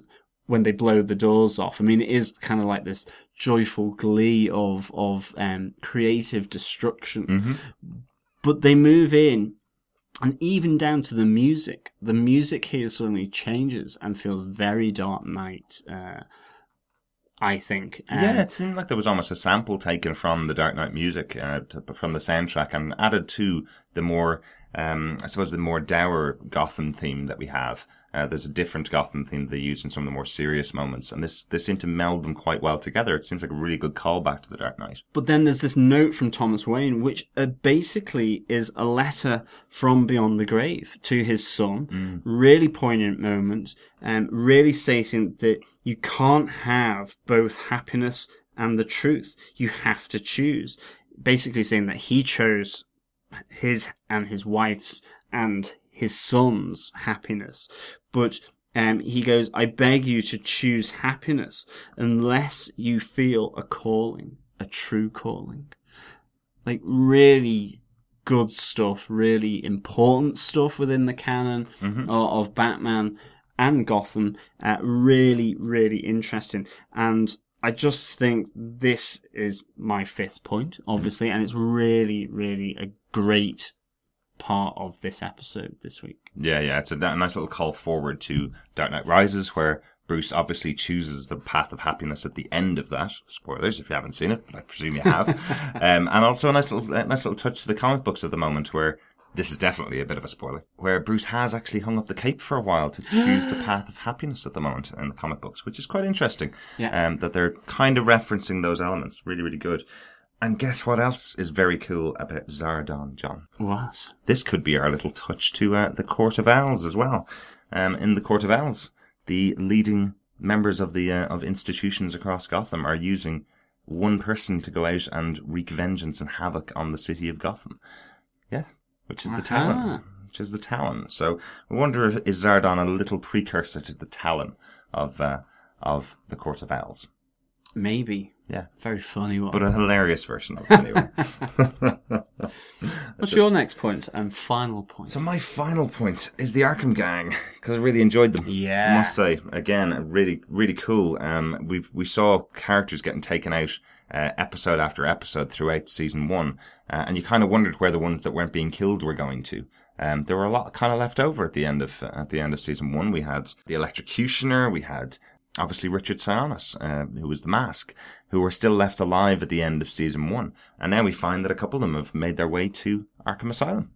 [SPEAKER 2] when they blow the doors off. I mean, it is kind of like this joyful glee of of um, creative destruction
[SPEAKER 1] hmm
[SPEAKER 2] but they move in and even down to the music the music here suddenly changes and feels very dark knight uh, i think Um,
[SPEAKER 1] Yeah, it seemed like there was almost a sample taken from the Dark Knight music, uh, to, from the soundtrack, and added to the more, um, I suppose, the more dour Gotham theme that we have. Uh, there's a different Gotham theme they use in some of the more serious moments, and this they seem to meld them quite well together. It seems like a really good callback to the Dark Knight.
[SPEAKER 2] but then there's this note from thomas wayne which uh, basically is a letter from beyond the grave to his son really poignant moment and really stating that you can't have both happiness and the truth. You have to choose. Basically saying that he chose his and his wife's and his son's happiness. But um, he goes, I beg you to choose happiness unless you feel a calling, a true calling. Like, really good stuff, really important stuff within the canon
[SPEAKER 1] Mm-hmm.
[SPEAKER 2] of, of Batman and Gotham. Uh, really, really interesting. And I just think this is my fifth point, obviously, and it's really, really a great part of this episode this week.
[SPEAKER 1] Yeah, yeah, it's a, a nice little call forward to Dark Knight Rises, where Bruce obviously chooses the path of happiness at the end of that. Spoilers if you haven't seen it, but I presume you have. um, and also a nice little, a nice little touch to the comic books at the moment, where this is definitely a bit of a spoiler, where Bruce has actually hung up the cape for a while to choose the path of happiness at the moment in the comic books, which is quite interesting.
[SPEAKER 2] Yeah.
[SPEAKER 1] Um, that they're kind of referencing those elements. Really, really good. And guess what else is very cool about Zaardon, John?
[SPEAKER 2] What?
[SPEAKER 1] this could be our little touch to uh, the Court of Owls as well. Um, in the Court of Owls, the leading members of the uh, of institutions across Gotham are using one person to go out and wreak vengeance and havoc on the city of Gotham. Yes, which is the Talon. Which is the Talon. So I wonder if is Zaardon a little precursor to the Talon of uh, of the Court of Owls.
[SPEAKER 2] Maybe.
[SPEAKER 1] Yeah,
[SPEAKER 2] Very funny one.
[SPEAKER 1] but a hilarious version of it anyway.
[SPEAKER 2] What's your next point and final point?
[SPEAKER 1] So my final point is the Arkham Gang because I really enjoyed them.
[SPEAKER 2] Yeah.
[SPEAKER 1] I must say again, really, really cool. Um, we've we saw characters getting taken out uh, episode after episode throughout season one, uh, and you kind of wondered where the ones that weren't being killed were going to. Um, there were a lot kind of left over at the end of uh, at the end of season one. We had the Electrocutioner, we had obviously Richard Sionis, uh, who was the Mask, who were still left alive at the end of season one, and now we find that a couple of them have made their way to Arkham Asylum.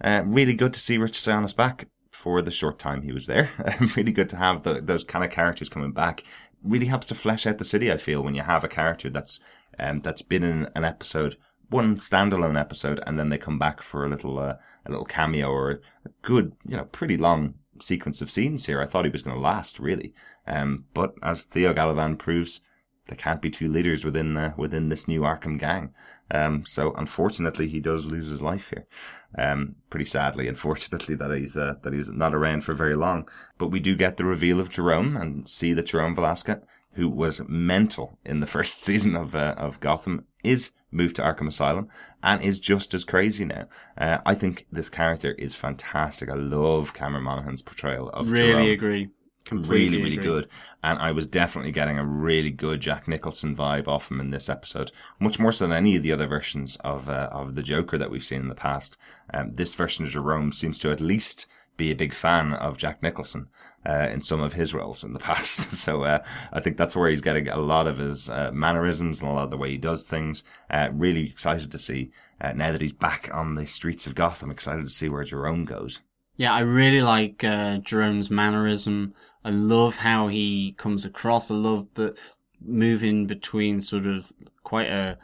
[SPEAKER 1] Uh, really good to see Richard Sionis back for the short time he was there. really good to have the, those kind of characters coming back. Really helps to flesh out the city. I feel when you have a character that's um, that's been in an episode, one standalone episode, and then they come back for a little uh, a little cameo or a good, you know, pretty long sequence of scenes here. I thought he was going to last really, um, but as Theo Galavan proves, there can't be two leaders within uh, within this new Arkham gang. Um, so unfortunately, he does lose his life here. Um, pretty sadly, unfortunately, that he's uh, that he's not around for very long. But we do get the reveal of Jerome and see that Jerome Valeska, who was mental in the first season of uh, of Gotham, is moved to Arkham Asylum and is just as crazy now. Uh, I think this character is fantastic. I love Cameron Monaghan's portrayal of
[SPEAKER 2] really
[SPEAKER 1] Jerome
[SPEAKER 2] agree. Completely
[SPEAKER 1] really, really
[SPEAKER 2] agree.
[SPEAKER 1] good. And I was definitely getting a really good Jack Nicholson vibe off him in this episode, much more so than any of the other versions of uh, of the Joker that we've seen in the past. Um, this version of Jerome seems to at least be a big fan of Jack Nicholson uh, in some of his roles in the past. so uh, I think that's where he's getting a lot of his uh, mannerisms and a lot of the way he does things. Uh, really excited to see uh, now that he's back on the streets of Gotham. Excited to see where Jerome goes.
[SPEAKER 2] Yeah, I really like uh, Jerome's mannerism. I love how he comes across. I love the moving between sort of quite a,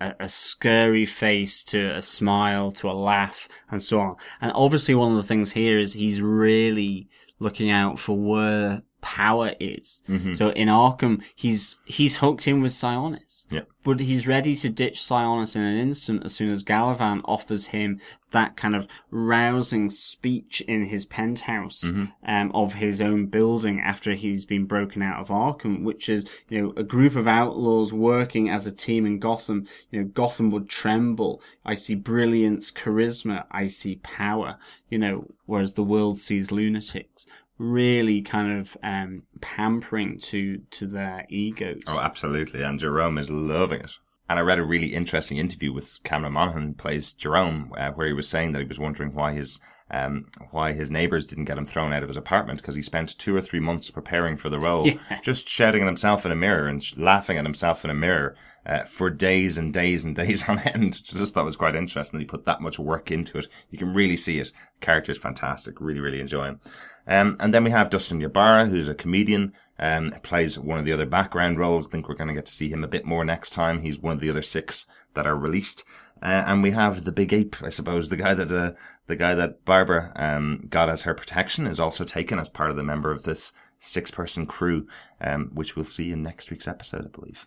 [SPEAKER 2] a, a scary face to a smile to a laugh and so on. And obviously one of the things here is he's really looking out for where power is. So in Arkham, he's, he's hooked in with Sionis.
[SPEAKER 1] Yeah.
[SPEAKER 2] But he's ready to ditch Sionis in an instant as soon as Galavan offers him that kind of rousing speech in his penthouse um, of his own building after he's been broken out of Arkham, which is you know a group of outlaws working as a team in Gotham. You know Gotham would tremble. I see brilliance, charisma. I see power. You know, whereas the world sees lunatics. Really kind of um, pampering to to their egos.
[SPEAKER 1] Oh, absolutely. And Jerome is loving it. And I read a really interesting interview with Cameron Monaghan, who plays Jerome, uh, where he was saying that he was wondering why his um, why his neighbors didn't get him thrown out of his apartment because he spent two or three months preparing for the role,
[SPEAKER 2] Yeah.
[SPEAKER 1] just shouting at himself in a mirror and sh- laughing at himself in a mirror uh, for days and days and days on end. I just thought was quite interesting that he put that much work into it. You can really see it. The character is fantastic. Really, really enjoy him. Um, and then we have Dustin Ybarra, who's a comedian, um, plays one of the other background roles. I think we're going to get to see him a bit more next time. He's one of the other six that are released. Uh, and we have the big ape, I suppose, the guy that, uh, the guy that Barbara, um, got as her protection is also taken as part of the member of this six person crew, um, which we'll see in next week's episode, I believe.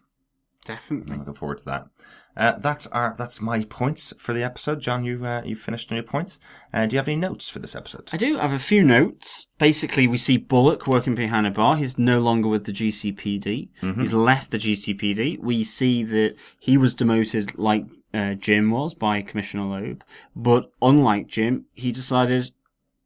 [SPEAKER 2] Definitely.
[SPEAKER 1] I'm looking forward to that. Uh, that's our that's my points for the episode. John, you uh, you finished on your points. Uh, do you have any notes for this episode?
[SPEAKER 2] I do I have a few notes. Basically, we see Bullock working behind a bar. He's no longer with the GCPD. He's left the GCPD. We see that he was demoted like uh, Jim was by Commissioner Loeb. But unlike Jim, he decided,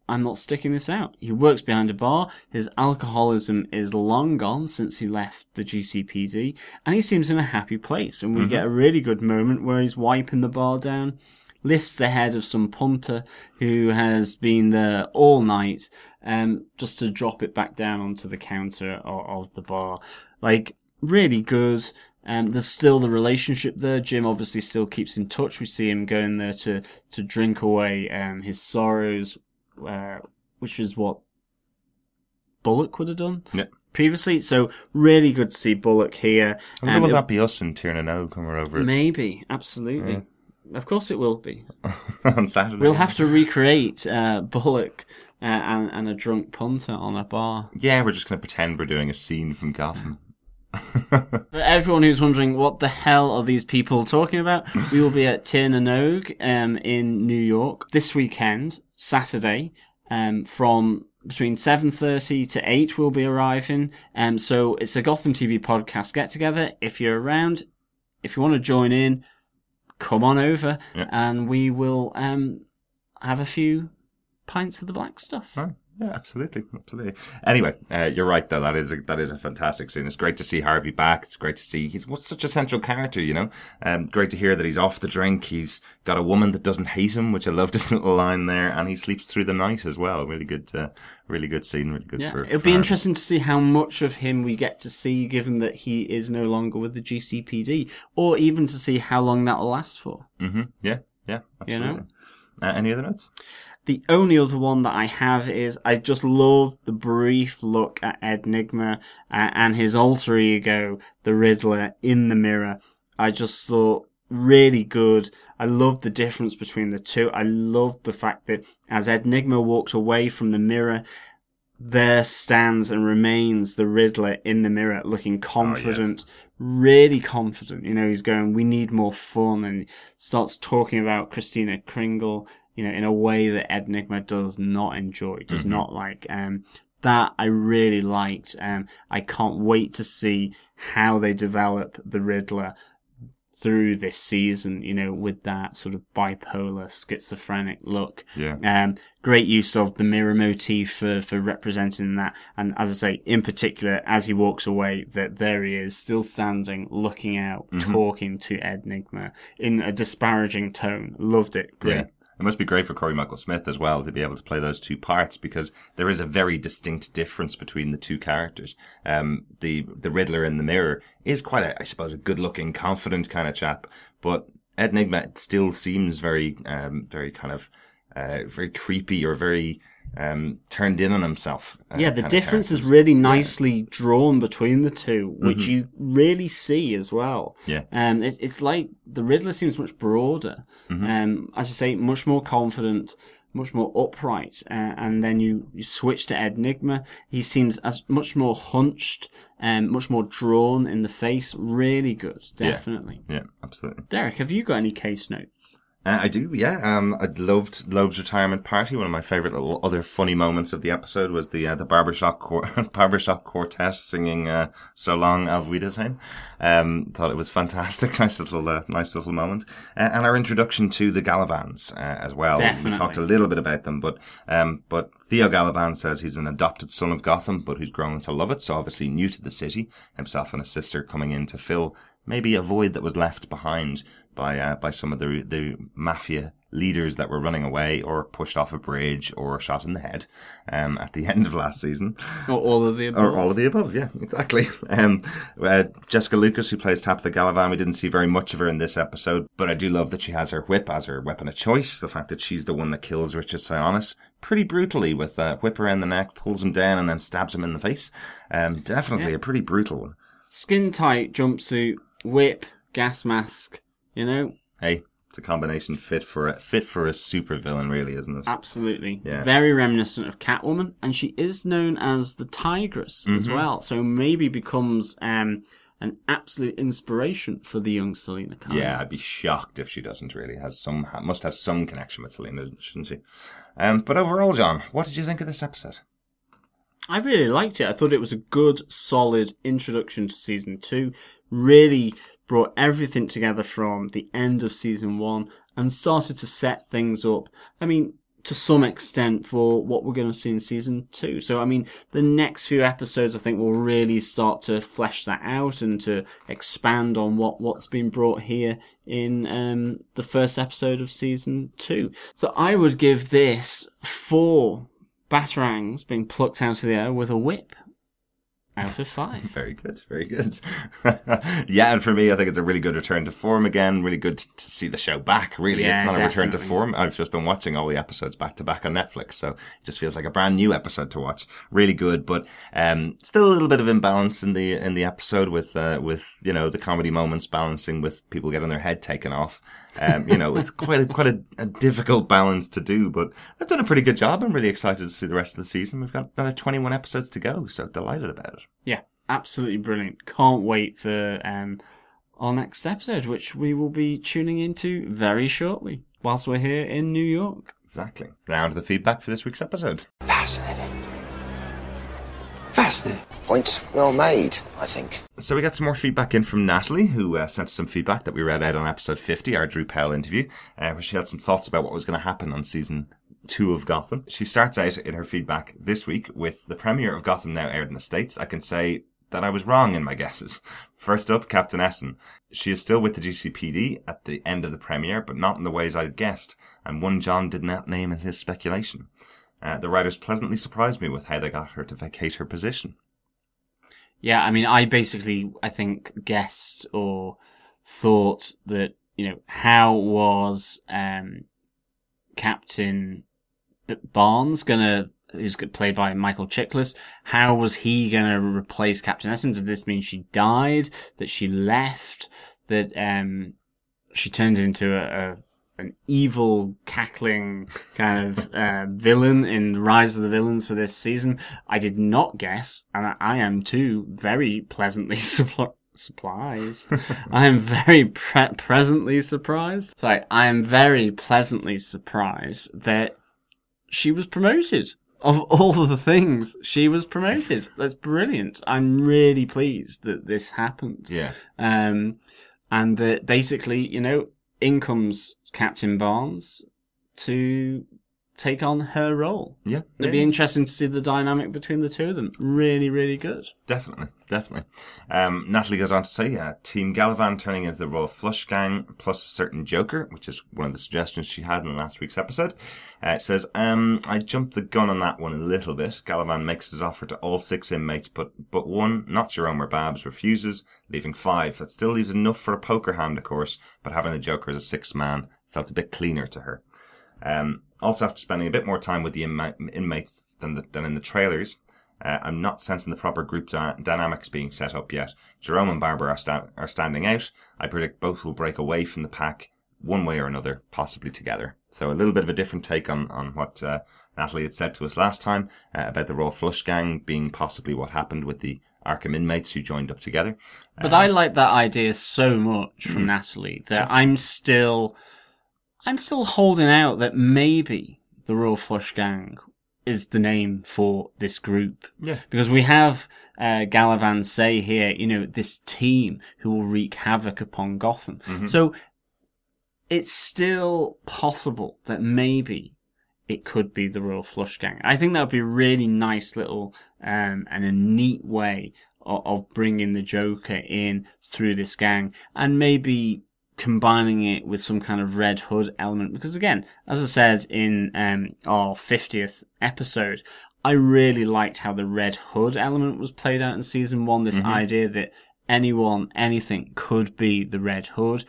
[SPEAKER 2] I'm not sticking this out. He works behind a bar. His alcoholism is long gone since he left the GCPD. And he seems in a happy place. And we get a really good moment where he's wiping the bar down lifts the head of some punter who has been there all night, um, just to drop it back down onto the counter of, of the bar. Like, really good. Um, there's still the relationship there. Jim obviously still keeps in touch. We see him going there to, to drink away, um, his sorrows, uh, which is what Bullock would have done
[SPEAKER 1] Yeah.
[SPEAKER 2] previously. So really good to see Bullock here.
[SPEAKER 1] I wonder
[SPEAKER 2] Um,
[SPEAKER 1] will that be us and Tiernan when we're over it
[SPEAKER 2] Maybe, absolutely. Of course it will be.
[SPEAKER 1] on Saturday?
[SPEAKER 2] We'll have to recreate uh, Bullock uh, and, and a drunk punter on a bar.
[SPEAKER 1] Yeah, we're just going to pretend we're doing a scene from Gotham.
[SPEAKER 2] For everyone who's wondering what the hell are these people talking about, we will be at Tir um, in New York this weekend, Saturday, um, from between 7.30 to 8 we'll be arriving. Um, so it's a Gotham TV podcast get together. If you're around, if you want to join in, come on over
[SPEAKER 1] Yeah.
[SPEAKER 2] and we will um, have a few pints of the black stuff.
[SPEAKER 1] Right. Yeah, absolutely, absolutely. Anyway, uh, you're right though. That is a, that is a fantastic scene. It's great to see Harvey back. It's great to see he's what's such a central character, you know. Um, great to hear that he's off the drink. He's got a woman that doesn't hate him, which I loved his little line there, and he sleeps through the night as well. Really good, uh, really good scene. Really good
[SPEAKER 2] Yeah,
[SPEAKER 1] for.
[SPEAKER 2] it'll
[SPEAKER 1] for
[SPEAKER 2] be
[SPEAKER 1] Harvey.
[SPEAKER 2] interesting to see how much of him we get to see, given that he is no longer with the GCPD, or even to see how long that will last for.
[SPEAKER 1] Mm-hmm. Yeah, yeah,
[SPEAKER 2] You know?
[SPEAKER 1] absolutely. Uh, any other notes?
[SPEAKER 2] The only other one that I have is I just love the brief look at Ed Nygma uh, and his alter ego, the Riddler, in the mirror. I just thought really good. I love the difference between the two. I love the fact that as Ed Nygma walks away from the mirror, there stands and remains the Riddler in the mirror looking confident, really confident. You know, he's going, we need more fun and starts talking about Christina Kringle, you know, in a way that Ed Nygma does not enjoy, does not like. Um, that I really liked. Um, I can't wait to see how they develop the Riddler through this season, you know, with that sort of bipolar, schizophrenic look.
[SPEAKER 1] Yeah.
[SPEAKER 2] Um, great use of the mirror motif for, for representing that. And as I say, in particular, as he walks away, that there he is, still standing, looking out,
[SPEAKER 1] Mm-hmm.
[SPEAKER 2] talking to Ed Nygma in a disparaging tone. Loved it. Great.
[SPEAKER 1] Yeah. It must be great for Corey Michael Smith as well to be able to play those two parts because there is a very distinct difference between the two characters. Um, the the Riddler in the mirror is quite, a, I suppose, a good-looking, confident kind of chap, but Ed Nygma still seems very, um, very kind of, uh, very creepy or very um, turned in on himself. uh,
[SPEAKER 2] Yeah, the difference is really nicely drawn between the two, which you really see as well.
[SPEAKER 1] Mm-hmm. Yeah.
[SPEAKER 2] Um, it, it's like the Riddler seems much broader,
[SPEAKER 1] Mm-hmm.
[SPEAKER 2] um, as you say, much more confident, much more upright, uh, and then you, you switch to Ed Nygma. He seems as much more hunched, and much more drawn in the face. Really good,
[SPEAKER 1] Yeah.
[SPEAKER 2] definitely.
[SPEAKER 1] Yeah, absolutely.
[SPEAKER 2] Derek, have you got any case notes?
[SPEAKER 1] Uh, I do, yeah. Um, I loved Loeb's retirement party. One of my favorite little other funny moments of the episode was the uh, the barbershop quar- barbershop quartet singing uh, "So Long Wiedersehen." Um, thought it was fantastic. Nice little uh, nice little moment, uh, and our introduction to the Galavans uh, as well. We talked a little bit about them, but um, but Theo Galavan says he's an adopted son of Gotham, but who's grown to love it. So obviously new to the city. Himself and his sister coming in to fill maybe a void that was left behind by uh, by some of the the mafia leaders that were running away or pushed off a bridge or shot in the head um, at the end of last season.
[SPEAKER 2] Or all of the above?
[SPEAKER 1] Or all of the above, yeah, exactly. Um, uh, Jessica Lucas, who plays Tabitha Galavan, we didn't see very much of her in this episode, but I do love that she has her whip as her weapon of choice. The fact that she's the one that kills Richard Sionis pretty brutally with a whip around the neck, pulls him down, and then stabs him in the face. Um, definitely a pretty brutal one.
[SPEAKER 2] Skin tight jumpsuit, whip, gas mask. You know,
[SPEAKER 1] Hey, it's a combination fit for a fit for a super villain, really, isn't it?
[SPEAKER 2] Absolutely.
[SPEAKER 1] Yeah.
[SPEAKER 2] Very reminiscent of Catwoman, and she is known as the Tigress as
[SPEAKER 1] Mm-hmm.
[SPEAKER 2] well. So maybe becomes um, an absolute inspiration for the young Selina Kyle.
[SPEAKER 1] Yeah, I'd be shocked if she doesn't really has some must have some connection with Selina, shouldn't she? Um, but overall, John, what did you think of this episode?
[SPEAKER 2] I really liked it. I thought it was a good, solid introduction to season two. Really brought everything together from the end of season one and started to set things up. I mean, to some extent for what we're going to see in season two. So, I mean, the next few episodes, I think, will really start to flesh that out and to expand on what, what's been brought here in um, the first episode of season two. So, I would give this four batarangs being plucked out of the air with a whip out of five.
[SPEAKER 1] Very good, very good. yeah, and for me, I think it's a really good return to form again. Really good to see the show back. Really,
[SPEAKER 2] Yeah,
[SPEAKER 1] it's not a return to
[SPEAKER 2] definitely.
[SPEAKER 1] form. I've just been watching all the episodes back to back on Netflix, so it just feels like a brand new episode to watch. Really good, but um, still a little bit of imbalance in the in the episode with uh, with you know the comedy moments balancing with people getting their head taken off. Um, you know, it's quite a, quite a, a difficult balance to do, but I've done a pretty good job. I'm really excited to see the rest of the season. We've got another 21 episodes to go, so delighted about it.
[SPEAKER 2] Yeah, absolutely brilliant. Can't wait for um, our next episode, which we will be tuning into very shortly whilst we're here in New York.
[SPEAKER 1] Exactly. Now to the feedback for this week's episode.
[SPEAKER 4] Fascinating. Fascinating. Point well made, I think.
[SPEAKER 1] So we got some more feedback in from Natalie, who uh, sent us some feedback that we read out on episode 50, our Drew Powell interview, uh, where she had some thoughts about what was going to happen on season two of Gotham. She starts out in her feedback this week with the premiere of Gotham now aired in the States. I can say that I was wrong in my guesses. First up, Captain Essen. She is still with the GCPD at the end of the premiere, but not in the ways I'd guessed, and one John did not name in his speculation. Uh, the writers pleasantly surprised me with how they got her to vacate her position.
[SPEAKER 2] Yeah, I mean, I basically, I think, guessed or thought that, you know, how was um, Captain Barnes gonna, who's played by Michael Chiklis, how was he gonna replace Captain Essen? Did this mean she died? That she left? That um, she turned into a, a an evil, cackling kind of uh, villain in Rise of the Villains for this season. I did not guess, and I, am too very pleasantly surprised. Surprised. I am very pre- presently surprised. Sorry, I am very pleasantly surprised that she was promoted. Of all of the things, she was promoted. That's brilliant. I'm really pleased that this happened.
[SPEAKER 1] Yeah.
[SPEAKER 2] Um, and that basically, you know, in comes Captain Barnes to take on her role.
[SPEAKER 1] Yeah.
[SPEAKER 2] It'd be interesting to see the dynamic between the two of them. Really, really good.
[SPEAKER 1] Definitely, definitely. Um, Natalie goes on to say, uh, Team Galavan turning into the Royal Flush Gang plus a certain Joker, which is one of the suggestions she had in last week's episode. Uh, it says, um, I jumped the gun on that one a little bit. Galavan makes his offer to all six inmates, but, but one, not Jerome or Babs, refuses, leaving five. That still leaves enough for a poker hand, of course, but having the Joker as a sixth man felt a bit cleaner to her. Um, also after spending a bit more time with the inma- inmates than, the, than in the trailers, uh, I'm not sensing the proper group dy- dynamics being set up yet. Jerome and Barbara are, sta- are standing out. I predict both will break away from the pack one way or another, possibly together. So a little bit of a different take on, on what uh, Natalie had said to us last time uh, about the Royal Flush Gang being possibly what happened with the Arkham inmates who joined up together.
[SPEAKER 2] But I like that idea so much
[SPEAKER 1] Mm.
[SPEAKER 2] from Natalie that I'm still, I'm still holding out that maybe the Royal Flush Gang is the name for this group.
[SPEAKER 1] Yeah.
[SPEAKER 2] Because we have uh, Galavan say here, you know, this team who will wreak havoc upon Gotham.
[SPEAKER 1] Mm-hmm.
[SPEAKER 2] So it's still possible that maybe it could be the Royal Flush Gang. I think that would be a really nice little um, and a neat way of, of bringing the Joker in through this gang and maybe combining it with some kind of Red Hood element. Because again, as I said in um, our 50th episode, I really liked how the Red Hood element was played out in season one. This idea that anyone, anything could be the Red Hood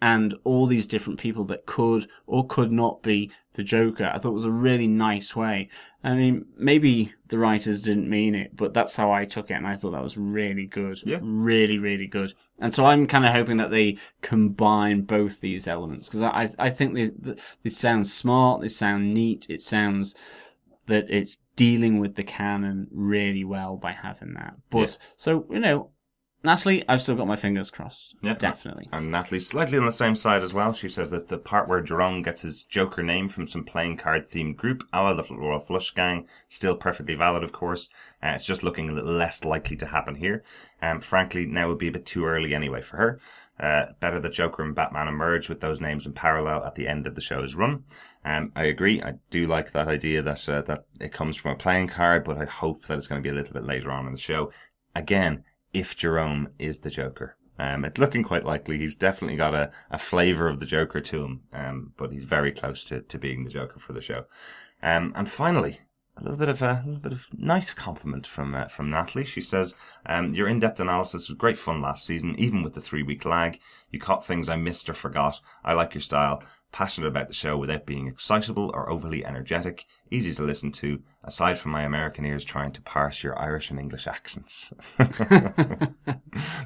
[SPEAKER 2] and all these different people that could or could not be the Joker. I thought it was a really nice way. I mean, maybe the writers didn't mean it, but that's how I took it, and I thought that was really good.
[SPEAKER 1] Yeah.
[SPEAKER 2] Really, really good. And so I'm kind of hoping that they combine both these elements, because I, I think they, they, they sound smart, they sound neat, it sounds that it's dealing with the canon really well by having that. But,
[SPEAKER 1] Yeah.
[SPEAKER 2] so, you know, Natalie, I've still got my fingers crossed.
[SPEAKER 1] Yeah.
[SPEAKER 2] Definitely.
[SPEAKER 1] And Natalie's slightly on the same side as well. She says that the part where Jerome gets his Joker name from some playing card themed group, a la the Royal Flush Gang, still perfectly valid, of course. Uh, it's just looking a little less likely to happen here. Um, frankly, now would be a bit too early anyway for her. Uh, better that Joker and Batman emerge with those names in parallel at the end of the show's run. Um, I agree. I do like that idea that uh, that it comes from a playing card, but I hope that it's going to be a little bit later on in the show. Again, if Jerome is the Joker. Um, it's looking quite likely. He's definitely got a, a flavor of the Joker to him, um, but he's very close to, to being the Joker for the show. Um, and finally, a little bit of a, a little bit of nice compliment from uh, from Natalie. She says, um, "Your in-depth analysis was great fun last season, even with the three-week lag. You caught things I missed or forgot. I like your style. Passionate about the show without being excitable or overly energetic. Easy to listen to. Aside from my American ears trying to parse your Irish and English accents.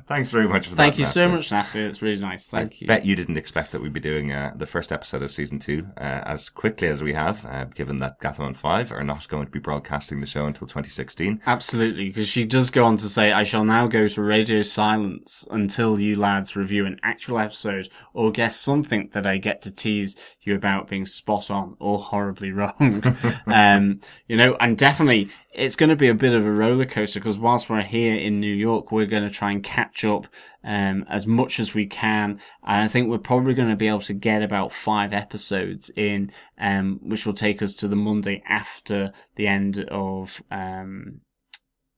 [SPEAKER 1] Thanks very much for that.
[SPEAKER 2] Thank you so much, Natalie. It's really nice. Thank
[SPEAKER 1] I
[SPEAKER 2] you.
[SPEAKER 1] bet you didn't expect that we'd be doing uh, the first episode of season two uh, as quickly as we have, uh, given that Gotham and Five are not going to be broadcasting the show until 2016.
[SPEAKER 2] Absolutely, because she does go on to say, I shall now go to radio silence until you lads review an actual episode or guess something that I get to tease you about being spot on or horribly wrong. um, you know, and definitely it's going to be a bit of a roller coaster because whilst we're here in New York, we're going to try and catch up, um, as much as we can. And I think we're probably going to be able to get about five episodes in, um, which will take us to the Monday after the end of, um,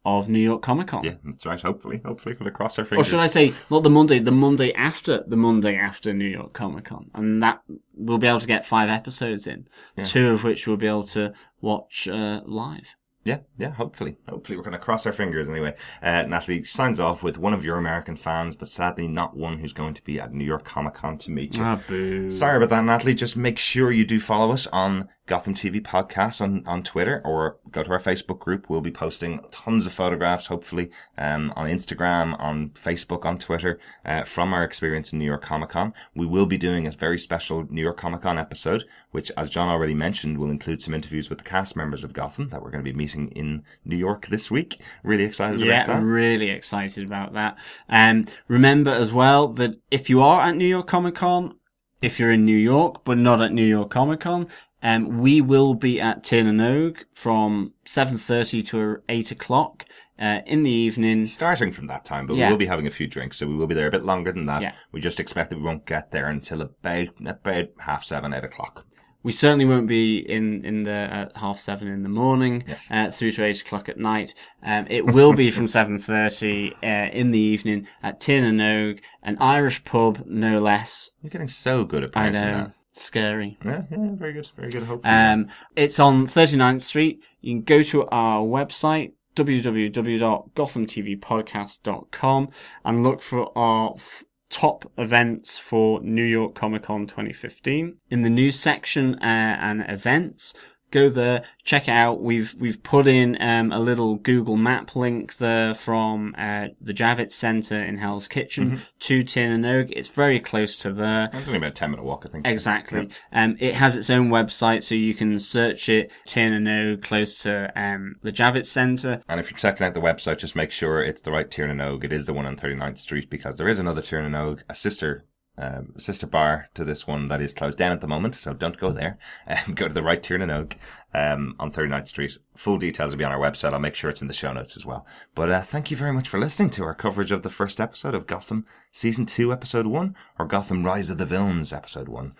[SPEAKER 2] of New York Comic Con.
[SPEAKER 1] Yeah, that's right. Hopefully, hopefully, we'll cross our fingers.
[SPEAKER 2] Or should I say, not the Monday, the Monday after, the Monday after New York Comic Con. And that, we'll be able to get five episodes in. Two of which we'll be able to watch, uh, live.
[SPEAKER 1] Yeah, yeah, hopefully. Hopefully, we're going to cross our fingers anyway. Uh, Natalie signs off with one of your American fans, but sadly not one who's going to be at New York Comic Con to meet you.
[SPEAKER 2] Ah, boo.
[SPEAKER 1] Sorry about that, Natalie. Just make sure you do follow us on Gotham TV Podcast on, on Twitter or go to our Facebook group. We'll be posting tons of photographs, hopefully, um, on Instagram, on Facebook, on Twitter, uh, from our experience in New York Comic Con. We will be doing a very special New York Comic Con episode, which, as John already mentioned, will include some interviews with the cast members of Gotham that we're going to be meeting in New York this week. Really excited about that.
[SPEAKER 2] Yeah,
[SPEAKER 1] that.
[SPEAKER 2] really excited about that. Um, remember as well that if you are at New York Comic Con, if you're in New York but not at New York Comic Con, um, we will be at Tir na nOg from 7.30 to 8 o'clock, uh, in the evening.
[SPEAKER 1] Starting from that time, but
[SPEAKER 2] Yeah.
[SPEAKER 1] we will be having a few drinks, so we will be there a bit longer than that.
[SPEAKER 2] Yeah.
[SPEAKER 1] We just expect that we won't get there until about about half seven, eight o'clock.
[SPEAKER 2] We certainly won't be in, in the, at half seven in the morning,
[SPEAKER 1] Yes.
[SPEAKER 2] uh, through to eight o'clock at night. Um, it will be from 7.30, uh, in the evening at Tir na nOg, an Irish pub, no less.
[SPEAKER 1] You're getting so good at pronouncing that.
[SPEAKER 2] Scary.
[SPEAKER 1] Yeah, yeah, very good, very good. Hopefully,
[SPEAKER 2] Um, it's on 39th Street. You can go to our website, www.gothamtvpodcast.com and look for our f- top events for New York Comic Con 2015. In the news section uh, and events, go there, check it out. We've we've put in um, a little Google Map link there from uh, the Javits Center in Hell's Kitchen to Tir na nOg. It's very close to there.
[SPEAKER 1] it's only about a ten minute walk, I think.
[SPEAKER 2] Exactly. Um, it has its own website, so you can search it, Tin and O, close to um, the Javits Centre.
[SPEAKER 1] And if you're checking out the website, just make sure it's the right Tir na nOg. It is the one on 39th Street because there is another Tir na nOg, a sister. Um, sister bar to this one that is closed down at the moment, so don't go there. Um, go to the right Tir na nOg um, on 39th Street. Full details will be on our website. I'll make sure it's in the show notes as well. But uh, thank you very much for listening to our coverage of the first episode of Gotham Season 2, Episode 1, or Gotham Rise of the Villains, Episode 1.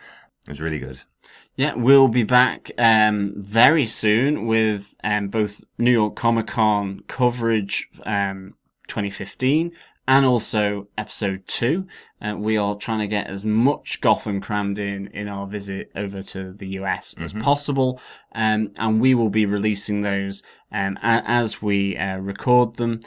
[SPEAKER 1] It was really good.
[SPEAKER 2] Yeah, we'll be back um, very soon with um, both New York Comic Con coverage um, 2015 and also episode 2. Uh, we are trying to get as much Gotham crammed in in our visit over to the US as possible. Um, and we will be releasing those um, a- as we uh, record them.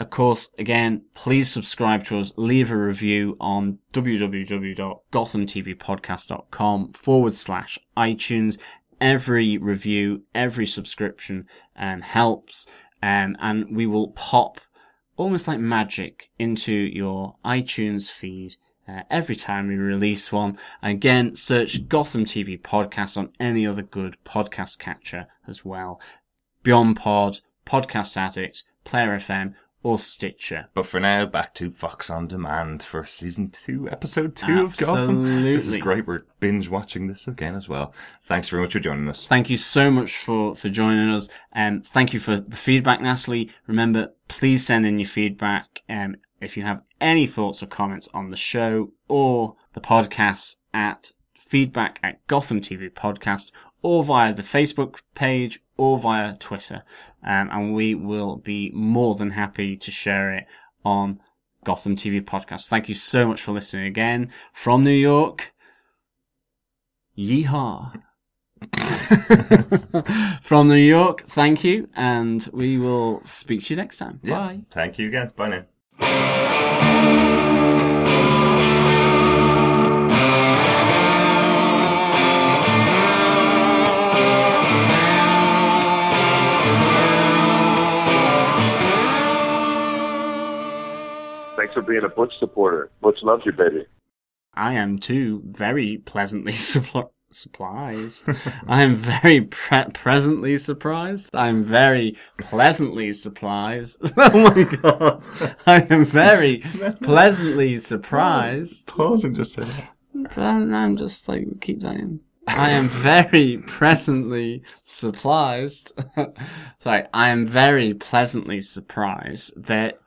[SPEAKER 2] Of course, again, please subscribe to us, leave a review on www.gothamtvpodcast.com forward slash iTunes. Every review, every subscription um, helps, um, and we will pop almost like magic into your iTunes feed uh, every time we release one. Again, search Gotham TV Podcast on any other good podcast catcher as well. Beyond Pod, Podcast Addict, Player FM, or Stitcher.
[SPEAKER 1] But for now, back to Fox on Demand for season two, episode two of Gotham. This is great. We're binge watching this again as well. Thanks very much for joining us.
[SPEAKER 2] Thank you so much for, for joining us. And thank you for the feedback, Natalie. Remember, please send in your feedback. Um, if you have any thoughts or comments on the show or the podcast at feedback at Gotham TV Podcast or via the Facebook page or via Twitter. Um, and we will be more than happy to share it on Gotham TV Podcast. Thank you so much for listening again from New York. Yeehaw. From New York, thank you, and we will speak to you next time.
[SPEAKER 1] Yeah.
[SPEAKER 2] Bye.
[SPEAKER 1] Thank you again. Bye now.
[SPEAKER 3] Thanks for being a Butch supporter. Butch loves you, baby.
[SPEAKER 2] I am too very pleasantly suppl- surprised. I am very pre- presently surprised. I'm very pleasantly surprised. oh my god. I am very pleasantly surprised.
[SPEAKER 1] Pause and just say that.
[SPEAKER 2] I'm, I'm just like, keep that in. I am very presently surprised. Sorry, I am very pleasantly surprised that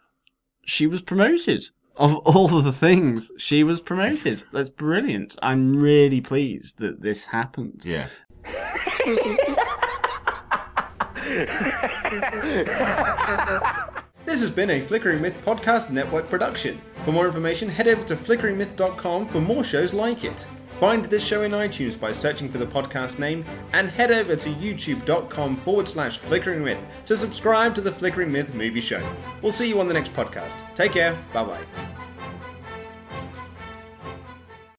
[SPEAKER 2] she was promoted. Of all of the things, she was promoted. That's brilliant. I'm really pleased that this happened.
[SPEAKER 1] Yeah.
[SPEAKER 5] This has been a Flickering Myth Podcast Network production. For more information, head over to flickeringmyth.com for more shows like it. Find this show in iTunes by searching for the podcast name, and head over to youtube.com forward slash flickering myth to subscribe to the Flickering Myth movie show. We'll see you on the next podcast. Take care. Bye bye.